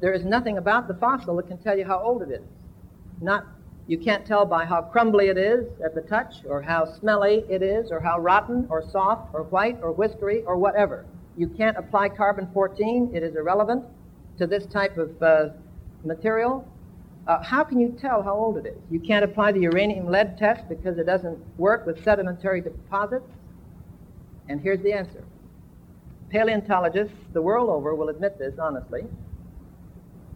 There is nothing about the fossil that can tell you how old it is. Not you can't tell by how crumbly it is at the touch, or how smelly it is, or how rotten, or soft, or white, or whiskery, or whatever. You can't apply carbon 14. It is irrelevant to this type of uh, material. Uh, how can you tell how old it is? You can't apply the uranium lead test because it doesn't work with sedimentary deposits. And here's the answer. Paleontologists the world over will admit this honestly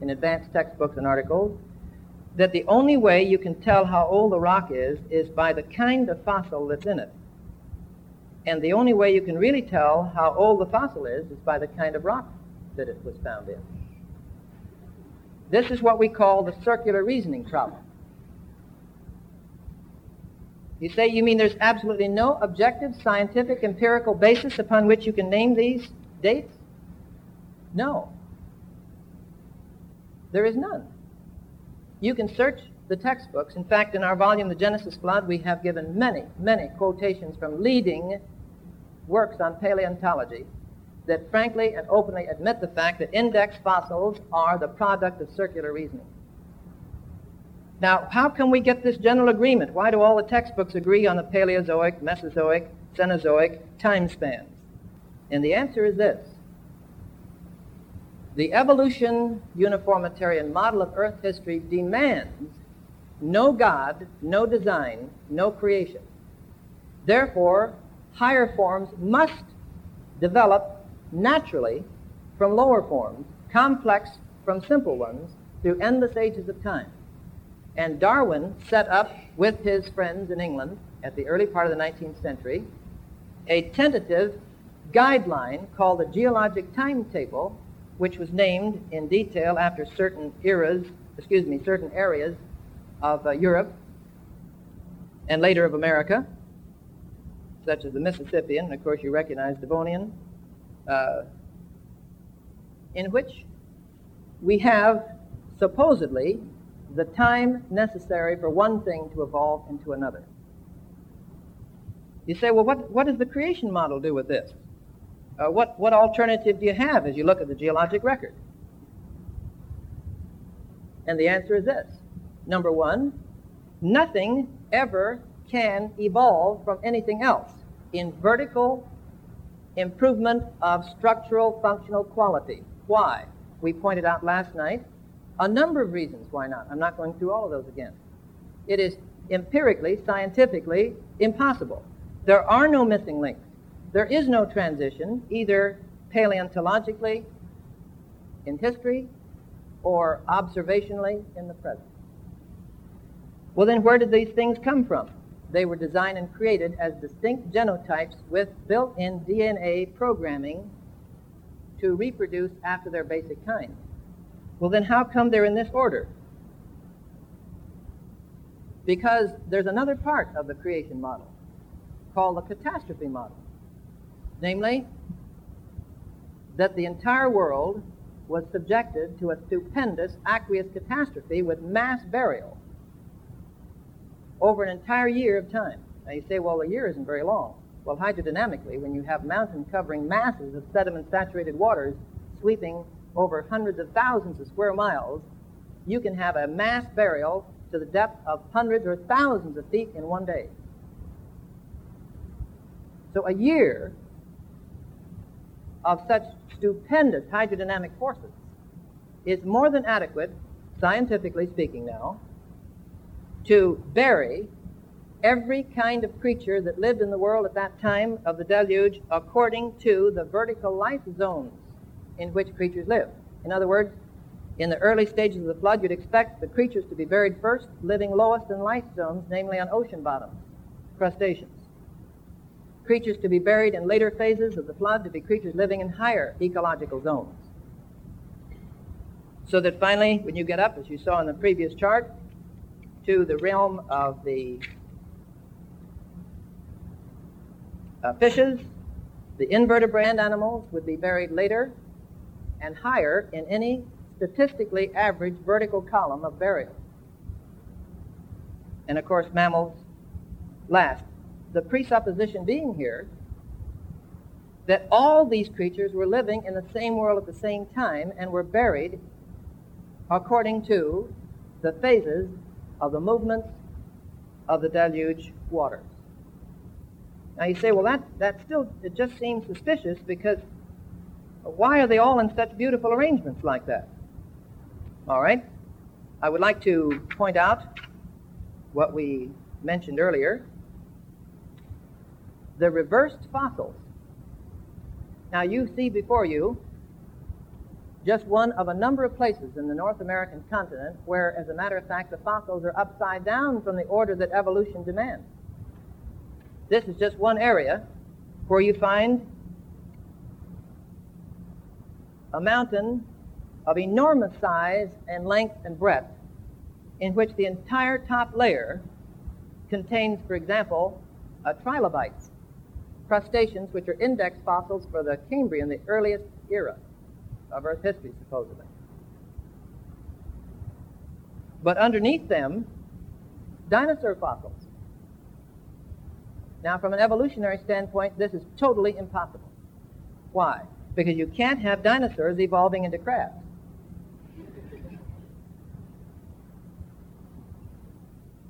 in advanced textbooks and articles that the only way you can tell how old the rock is is by the kind of fossil that's in it. And the only way you can really tell how old the fossil is is by the kind of rock that it was found in. This is what we call the circular reasoning problem. You say, you mean there's absolutely no objective, scientific, empirical basis upon which you can name these dates? No. There is none. You can search the textbooks. In fact, in our volume, The Genesis Flood, we have given many, many quotations from leading works on paleontology that frankly and openly admit the fact that index fossils are the product of circular reasoning. Now, how can we get this general agreement? Why do all the textbooks agree on the Paleozoic, Mesozoic, Cenozoic time spans? And the answer is this. The evolution uniformitarian model of Earth history demands no God, no design, no creation. Therefore, higher forms must develop naturally from lower forms, complex from simple ones, through endless ages of time. And Darwin set up with his friends in England at the early part of the 19th century a tentative guideline called the geologic timetable, which was named in detail after certain eras, excuse me, certain areas of uh, Europe and later of America, such as the Mississippian, and of course you recognize Devonian, uh, in which we have supposedly the time necessary for one thing to evolve into another. You say, well, what, what does the creation model do with this? Uh, what, what alternative do you have as you look at the geologic record? And the answer is this. Number one, nothing ever can evolve from anything else in vertical improvement of structural functional quality. Why? We pointed out last night a number of reasons why not. I'm not going through all of those again. It is empirically, scientifically impossible. There are no missing links. There is no transition, either paleontologically in history or observationally in the present. Well, then where did these things come from? They were designed and created as distinct genotypes with built in DNA programming to reproduce after their basic kind. Well, then how come they're in this order? Because there's another part of the creation model called the catastrophe model. Namely, that the entire world was subjected to a stupendous aqueous catastrophe with mass burial over an entire year of time. Now you say, well, a year isn't very long. Well, hydrodynamically, when you have mountain covering masses of sediment saturated waters sweeping over hundreds of thousands of square miles, you can have a mass burial to the depth of hundreds or thousands of feet in one day. So a year of such stupendous hydrodynamic forces is more than adequate, scientifically speaking now, to bury every kind of creature that lived in the world at that time of the deluge according to the vertical life zones in which creatures live. In other words, in the early stages of the flood, you'd expect the creatures to be buried first, living lowest in life zones, namely on ocean bottoms, crustaceans. Creatures to be buried in later phases of the flood to be creatures living in higher ecological zones. So that finally, when you get up, as you saw in the previous chart, to the realm of the uh, fishes, the invertebrate animals would be buried later and higher in any statistically average vertical column of burial. And of course, mammals last. The presupposition being here that all these creatures were living in the same world at the same time and were buried according to the phases of the movements of the deluge waters. Now you say, well, that, that still, it just seems suspicious because why are they all in such beautiful arrangements like that? All right. I would like to point out what we mentioned earlier the reversed fossils. Now you see before you just one of a number of places in the North American continent where, as a matter of fact, the fossils are upside down from the order that evolution demands. This is just one area where you find a mountain of enormous size and length and breadth in which the entire top layer contains, for example, trilobites, crustaceans which are index fossils for the Cambrian, the earliest era of Earth history, supposedly. But underneath them, dinosaur fossils. Now, from an evolutionary standpoint, this is totally impossible. Why? Because you can't have dinosaurs evolving into crabs.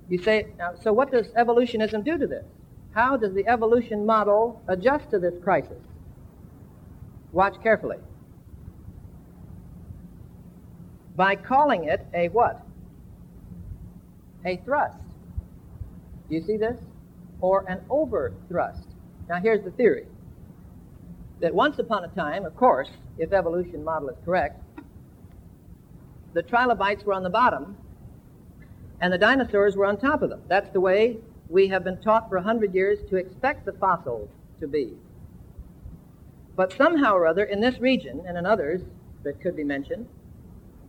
You say, now, so what does evolutionism do to this? How does the evolution model adjust to this crisis? Watch carefully by calling it a what? A thrust. Do you see this? Or an overthrust. Now here's the theory. That once upon a time, of course, if evolution model is correct, the trilobites were on the bottom and the dinosaurs were on top of them. That's the way we have been taught for a hundred years to expect the fossils to be. But somehow or other, in this region and in others that could be mentioned,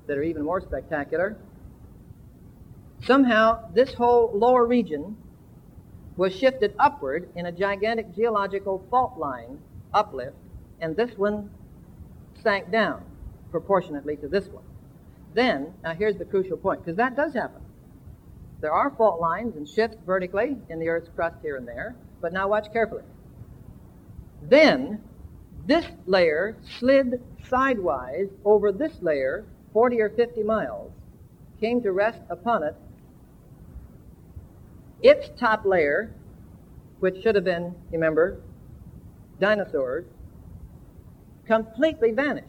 that are even more spectacular. Somehow, this whole lower region was shifted upward in a gigantic geological fault line uplift, and this one sank down proportionately to this one. Then, now here's the crucial point, because that does happen. There are fault lines and shifts vertically in the Earth's crust here and there, but now watch carefully. Then, this layer slid sidewise over this layer 40 or 50 miles, came to rest upon it, its top layer, which should have been, remember, dinosaurs, completely vanished.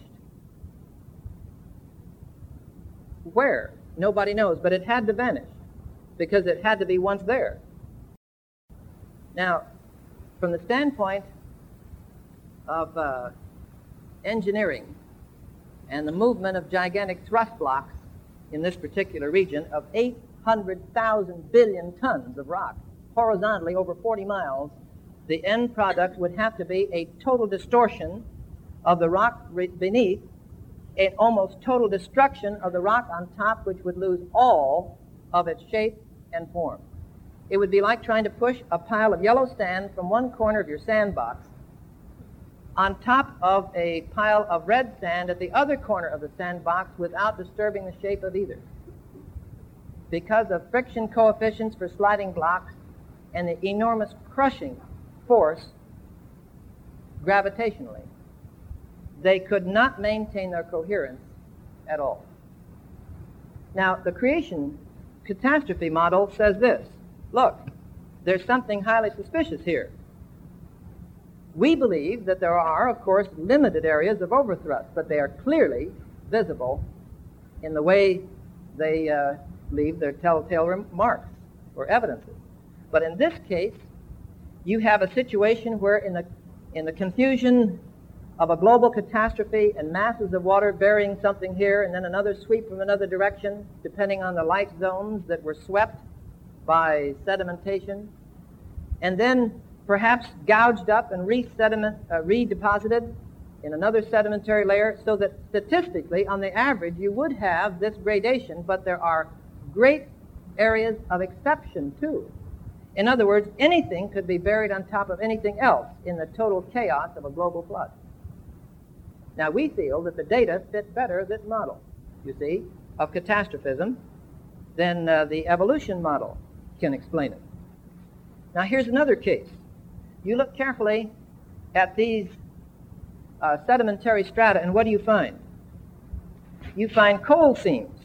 Where? Nobody knows, but it had to vanish because it had to be once there. Now, from the standpoint of uh, engineering, and the movement of gigantic thrust blocks in this particular region of 800,000 billion tons of rock horizontally over 40 miles, the end product would have to be a total distortion of the rock beneath, an almost total destruction of the rock on top, which would lose all of its shape and form. It would be like trying to push a pile of yellow sand from one corner of your sandbox on top of a pile of red sand at the other corner of the sandbox without disturbing the shape of either. Because of friction coefficients for sliding blocks and the enormous crushing force gravitationally, they could not maintain their coherence at all. Now, the creation catastrophe model says this look, there's something highly suspicious here. We believe that there are, of course, limited areas of overthrust, but they are clearly visible in the way they uh, leave their telltale marks or evidences. But in this case, you have a situation where, in the, in the confusion of a global catastrophe and masses of water burying something here and then another sweep from another direction, depending on the light zones that were swept by sedimentation, and then perhaps gouged up and re-sediment, uh, redeposited in another sedimentary layer so that statistically, on the average, you would have this gradation, but there are great areas of exception, too. In other words, anything could be buried on top of anything else in the total chaos of a global flood. Now, we feel that the data fit better this model, you see, of catastrophism than uh, the evolution model can explain it. Now, here's another case. You look carefully at these uh, sedimentary strata, and what do you find? You find coal seams,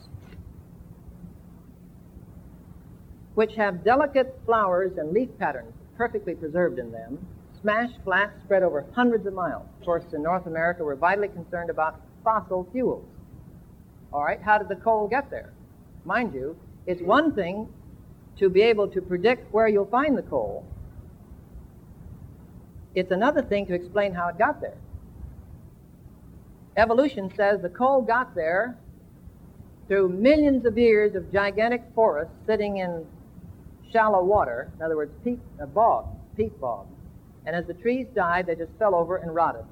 which have delicate flowers and leaf patterns perfectly preserved in them, smashed flat, spread over hundreds of miles. Of course, in North America, we're vitally concerned about fossil fuels. All right, how did the coal get there? Mind you, it's one thing to be able to predict where you'll find the coal. It's another thing to explain how it got there. Evolution says the coal got there through millions of years of gigantic forests sitting in shallow water, in other words, peat, uh, bogs, peat bogs. And as the trees died, they just fell over and rotted.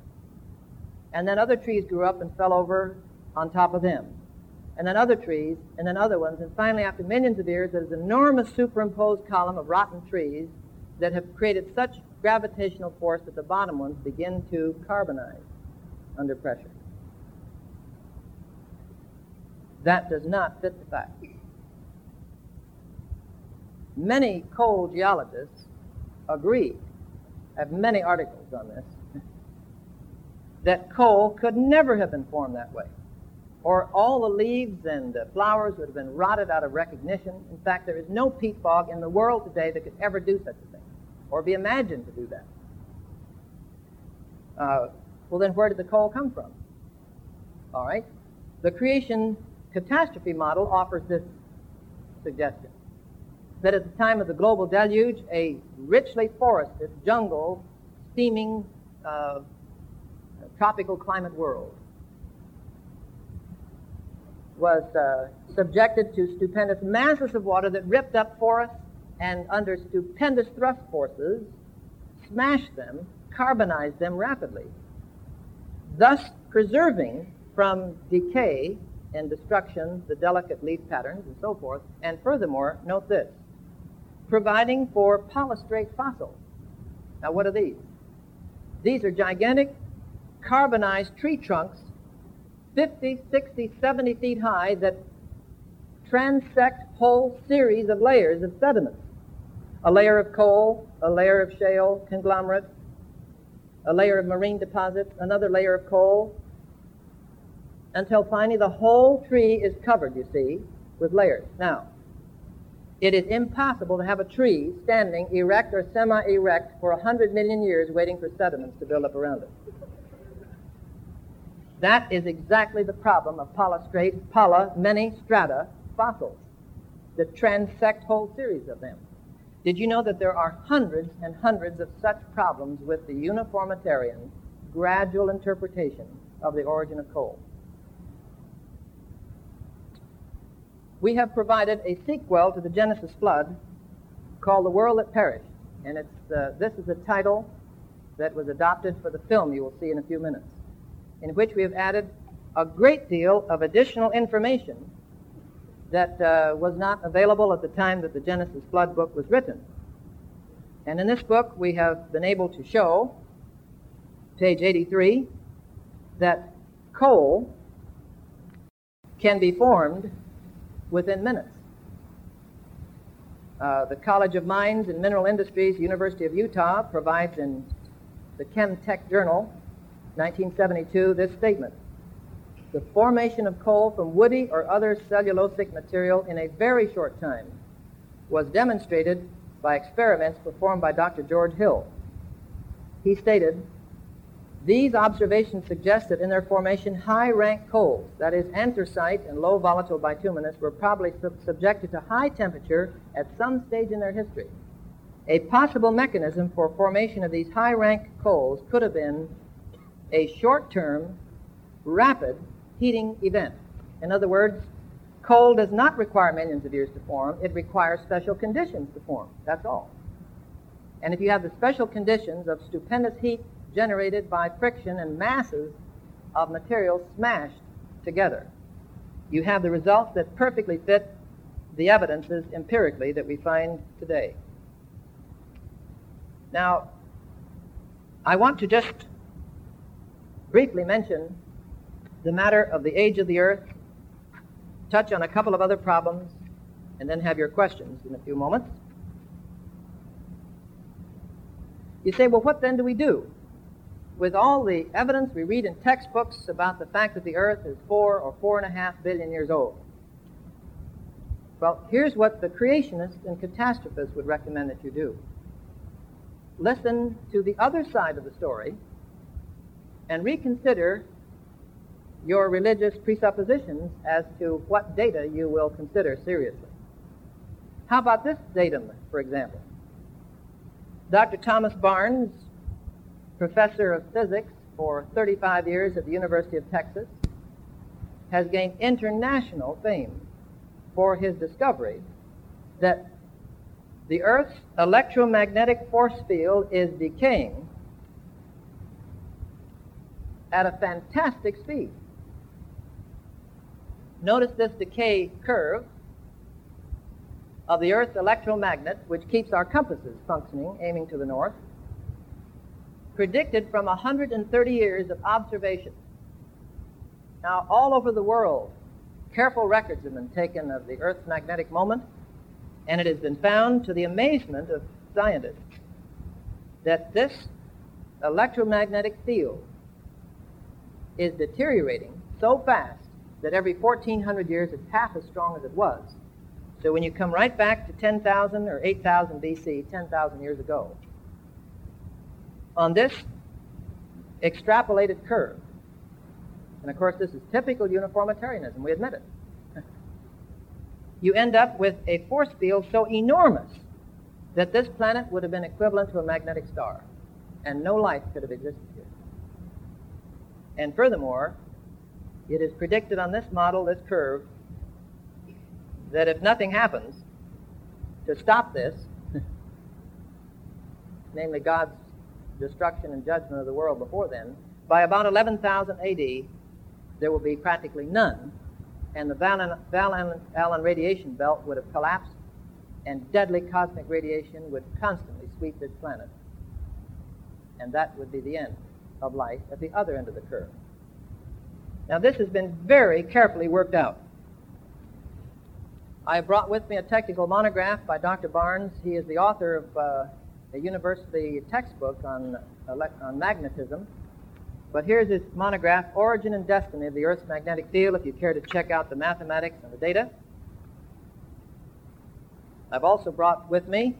And then other trees grew up and fell over on top of them. And then other trees, and then other ones. And finally, after millions of years, there's an enormous superimposed column of rotten trees that have created such gravitational force that the bottom ones begin to carbonize under pressure. That does not fit the facts. Many coal geologists agree, Have many articles on this, that coal could never have been formed that way. Or all the leaves and the flowers would have been rotted out of recognition. In fact, there is no peat bog in the world today that could ever do such a thing or be imagined to do that. Uh, well, then where did the coal come from? All right. The creation catastrophe model offers this suggestion that at the time of the global deluge, a richly forested, jungle, steaming, uh, tropical climate world was uh, subjected to stupendous masses of water that ripped up forests and under stupendous thrust forces smashed them, carbonized them rapidly, thus preserving from decay and destruction the delicate leaf patterns and so forth. And furthermore, note this providing for polystrate fossils. Now, what are these? These are gigantic carbonized tree trunks, 50, 60, 70 feet high, that transect whole series of layers of sediments. A layer of coal, a layer of shale conglomerate, a layer of marine deposits, another layer of coal, until finally the whole tree is covered, you see, with layers. Now, it is impossible to have a tree standing erect or semi erect for a 100 million years waiting for sediments to build up around it. That is exactly the problem of polystrate, poly, many strata fossils that transect whole series of them. Did you know that there are hundreds and hundreds of such problems with the uniformitarian, gradual interpretation of the origin of coal? We have provided a sequel to the Genesis flood called The World That Perished. And it's, uh, this is a title that was adopted for the film you will see in a few minutes, in which we have added a great deal of additional information that uh, was not available at the time that the Genesis flood book was written. And in this book, we have been able to show, page 83, that coal can be formed within minutes. Uh, the College of Mines and Mineral Industries, University of Utah, provides in the Chem-Tech Journal, 1972, this statement. The formation of coal from woody or other cellulosic material in a very short time was demonstrated by experiments performed by Dr. George Hill. He stated, these observations suggest that in their formation, high rank coals, that is, anthracite and low volatile bituminous, were probably sub- subjected to high temperature at some stage in their history. A possible mechanism for formation of these high rank coals could have been a short term, rapid heating event. In other words, coal does not require millions of years to form, it requires special conditions to form. That's all. And if you have the special conditions of stupendous heat generated by friction and masses of material smashed together. You have the results that perfectly fit the evidences empirically that we find today. Now, I want to just briefly mention the matter of the age of the earth, touch on a couple of other problems, and then have your questions in a few moments. You say, well, what then do we do? With all the evidence we read in textbooks about the fact that the earth is four or four and a half billion years old. Well, here's what the creationists and catastrophists would recommend that you do. Listen to the other side of the story and reconsider your religious presuppositions as to what data you will consider seriously. How about this datum, for example? Dr. Thomas Barnes, professor of physics for 35 years at the University of Texas, has gained international fame for his discovery that the Earth's electromagnetic force field is decaying at a fantastic speed. Notice this decay curve of the Earth's electromagnet, which keeps our compasses functioning, aiming to the north, predicted from 130 years of observation. Now, all over the world, careful records have been taken of the Earth's magnetic moment, and it has been found to the amazement of scientists that this electromagnetic field is deteriorating so fast that every 1400 years it's half as strong as it was. So when you come right back to 10,000 or 8,000 BC, 10,000 years ago, on this extrapolated curve, and of course this is typical uniformitarianism, we admit it, you end up with a force field so enormous that this planet would have been equivalent to a magnetic star, and no life could have existed here. And furthermore, it is predicted on this model, this curve, that if nothing happens to stop this, namely God's destruction and judgment of the world before then, by about 11,000 AD, there will be practically none, and the Van Allen radiation belt would have collapsed, and deadly cosmic radiation would constantly sweep this planet. And that would be the end of life at the other end of the curve. Now, this has been very carefully worked out. I brought with me a technical monograph by Dr. Barnes. He is the author of uh, a university textbook on, on magnetism. But here's his monograph, Origin and Destiny of the Earth's Magnetic Field, if you care to check out the mathematics and the data. I've also brought with me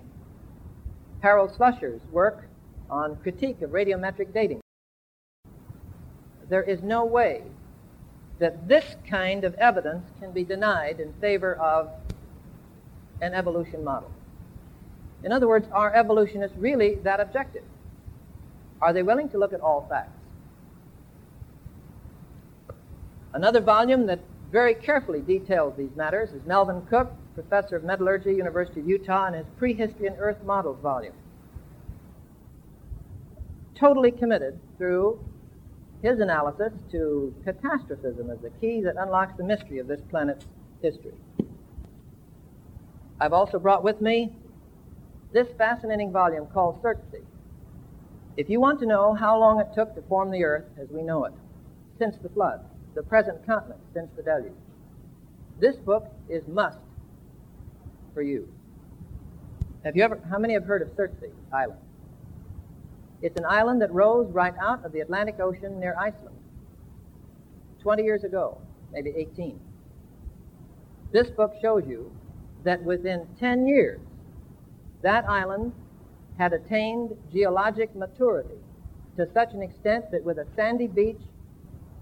Harold Slusher's work on critique of radiometric dating. There is no way that this kind of evidence can be denied in favor of an evolution model. In other words, are evolutionists really that objective? Are they willing to look at all facts? Another volume that very carefully details these matters is Melvin Cook, professor of metallurgy, University of Utah, and his Prehistory and Earth Models volume. Totally committed through his analysis to catastrophism as the key that unlocks the mystery of this planet's history. I've also brought with me this fascinating volume called Surtsey. If you want to know how long it took to form the earth as we know it, since the flood, the present continent since the deluge, this book is must for you. Have you ever, how many have heard of Surtsey Island? It's an island that rose right out of the Atlantic Ocean near Iceland 20 years ago, maybe 18. This book shows you that within 10 years, that island had attained geologic maturity to such an extent that with a sandy beach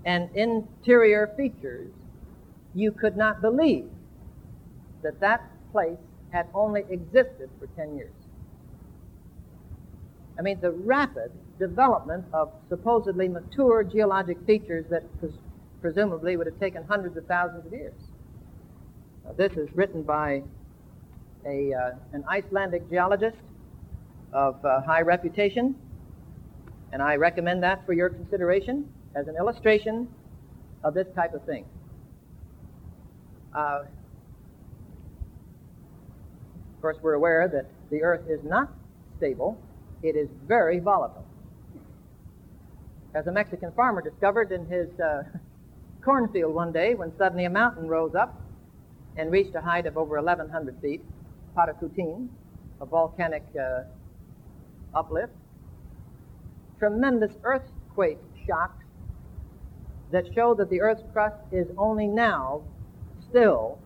and interior features, you could not believe that that place had only existed for 10 years. I mean, the rapid development of supposedly mature geologic features that pres- presumably would have taken hundreds of thousands of years. Now, this is written by a, uh, an Icelandic geologist of uh, high reputation, and I recommend that for your consideration as an illustration of this type of thing. Uh, course, we're aware that the Earth is not stable, it is very volatile. As a Mexican farmer discovered in his uh, cornfield one day when suddenly a mountain rose up and reached a height of over 1,100 feet, Paricutin, a volcanic uh, uplift. Tremendous earthquake shocks that show that the Earth's crust is only now still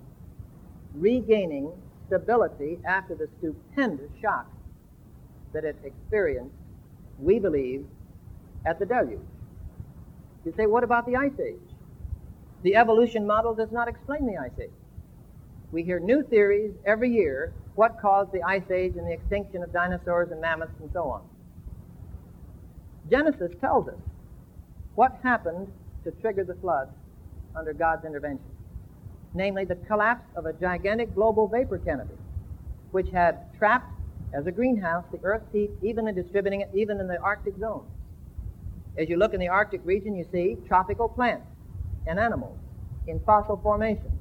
regaining stability after the stupendous shock that it experienced, we believe, at the deluge. You say, what about the Ice Age? The evolution model does not explain the Ice Age. We hear new theories every year what caused the Ice Age and the extinction of dinosaurs and mammoths and so on. Genesis tells us what happened to trigger the flood under God's intervention, namely the collapse of a gigantic global vapor canopy, which had trapped as a greenhouse the Earth's heat, even in distributing it even in the Arctic zone. As you look in the Arctic region, you see tropical plants and animals in fossil formation.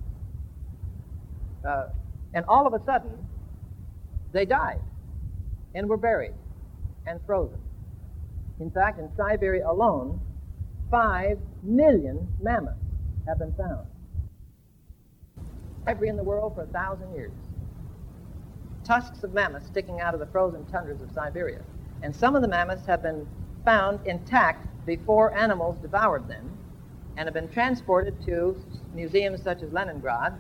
Uh, and all of a sudden, they died and were buried and frozen. In fact, in Siberia alone, five million mammoths have been found. Every in the world for a thousand years. Tusks of mammoths sticking out of the frozen tundras of Siberia. And some of the mammoths have been found intact before animals devoured them and have been transported to museums such as Leningrad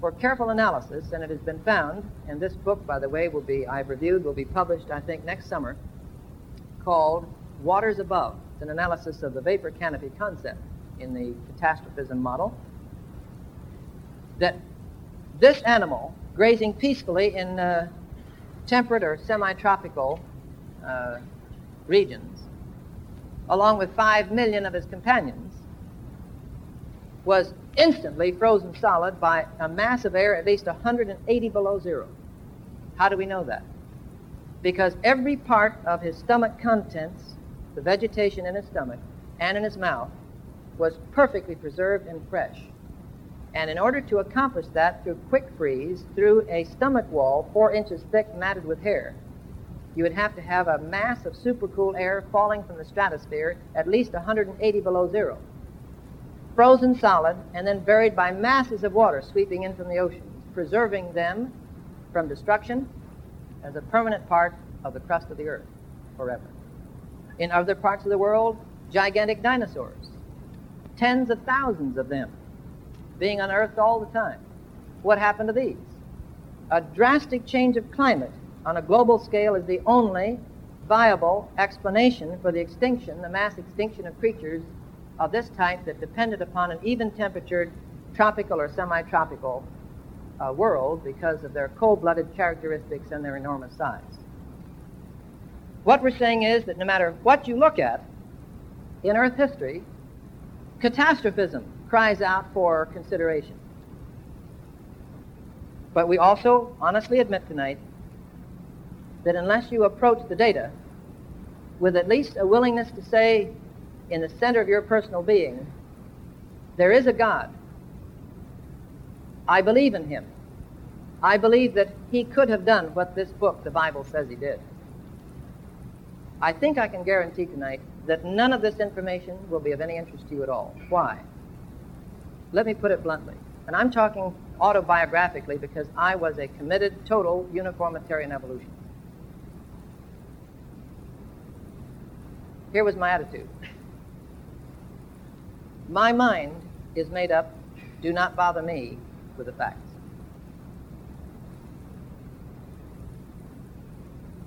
for careful analysis, and it has been found, and this book, by the way, will be, I've reviewed, will be published, I think, next summer, called Waters Above. It's an analysis of the vapor canopy concept in the catastrophism model. That this animal, grazing peacefully in uh, temperate or semi tropical uh, regions, along with five million of his companions, was instantly frozen solid by a mass of air at least 180 below zero. How do we know that? Because every part of his stomach contents, the vegetation in his stomach and in his mouth, was perfectly preserved and fresh. And in order to accomplish that through quick freeze, through a stomach wall four inches thick matted with hair, you would have to have a mass of supercool air falling from the stratosphere at least 180 below zero frozen solid, and then buried by masses of water sweeping in from the oceans, preserving them from destruction as a permanent part of the crust of the earth forever. In other parts of the world, gigantic dinosaurs, tens of thousands of them being unearthed all the time. What happened to these? A drastic change of climate on a global scale is the only viable explanation for the extinction, the mass extinction of creatures of this type that depended upon an even temperatured tropical or semi tropical uh, world because of their cold blooded characteristics and their enormous size. What we're saying is that no matter what you look at in Earth history, catastrophism cries out for consideration. But we also honestly admit tonight that unless you approach the data with at least a willingness to say, in the center of your personal being, there is a God. I believe in him. I believe that he could have done what this book, the Bible, says he did. I think I can guarantee tonight that none of this information will be of any interest to you at all. Why? Let me put it bluntly. And I'm talking autobiographically because I was a committed, total uniformitarian evolutionist. Here was my attitude. My mind is made up, do not bother me with the facts.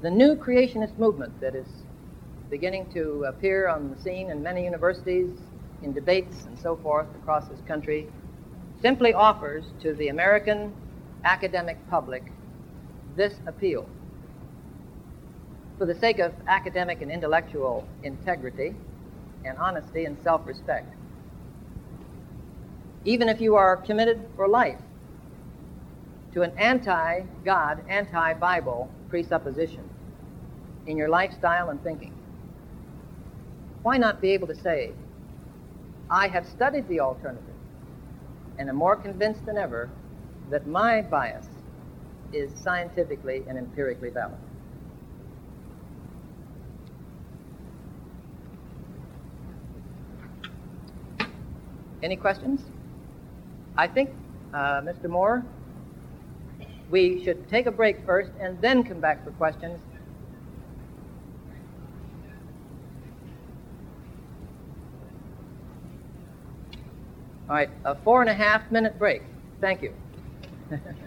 The new creationist movement that is beginning to appear on the scene in many universities, in debates and so forth across this country, simply offers to the American academic public this appeal. For the sake of academic and intellectual integrity and honesty and self respect, even if you are committed for life to an anti God, anti Bible presupposition in your lifestyle and thinking. Why not be able to say, I have studied the alternative and am more convinced than ever that my bias is scientifically and empirically valid. Any questions? I think, uh, Mr. Moore, we should take a break first and then come back for questions. All right, a four and a half minute break. Thank you.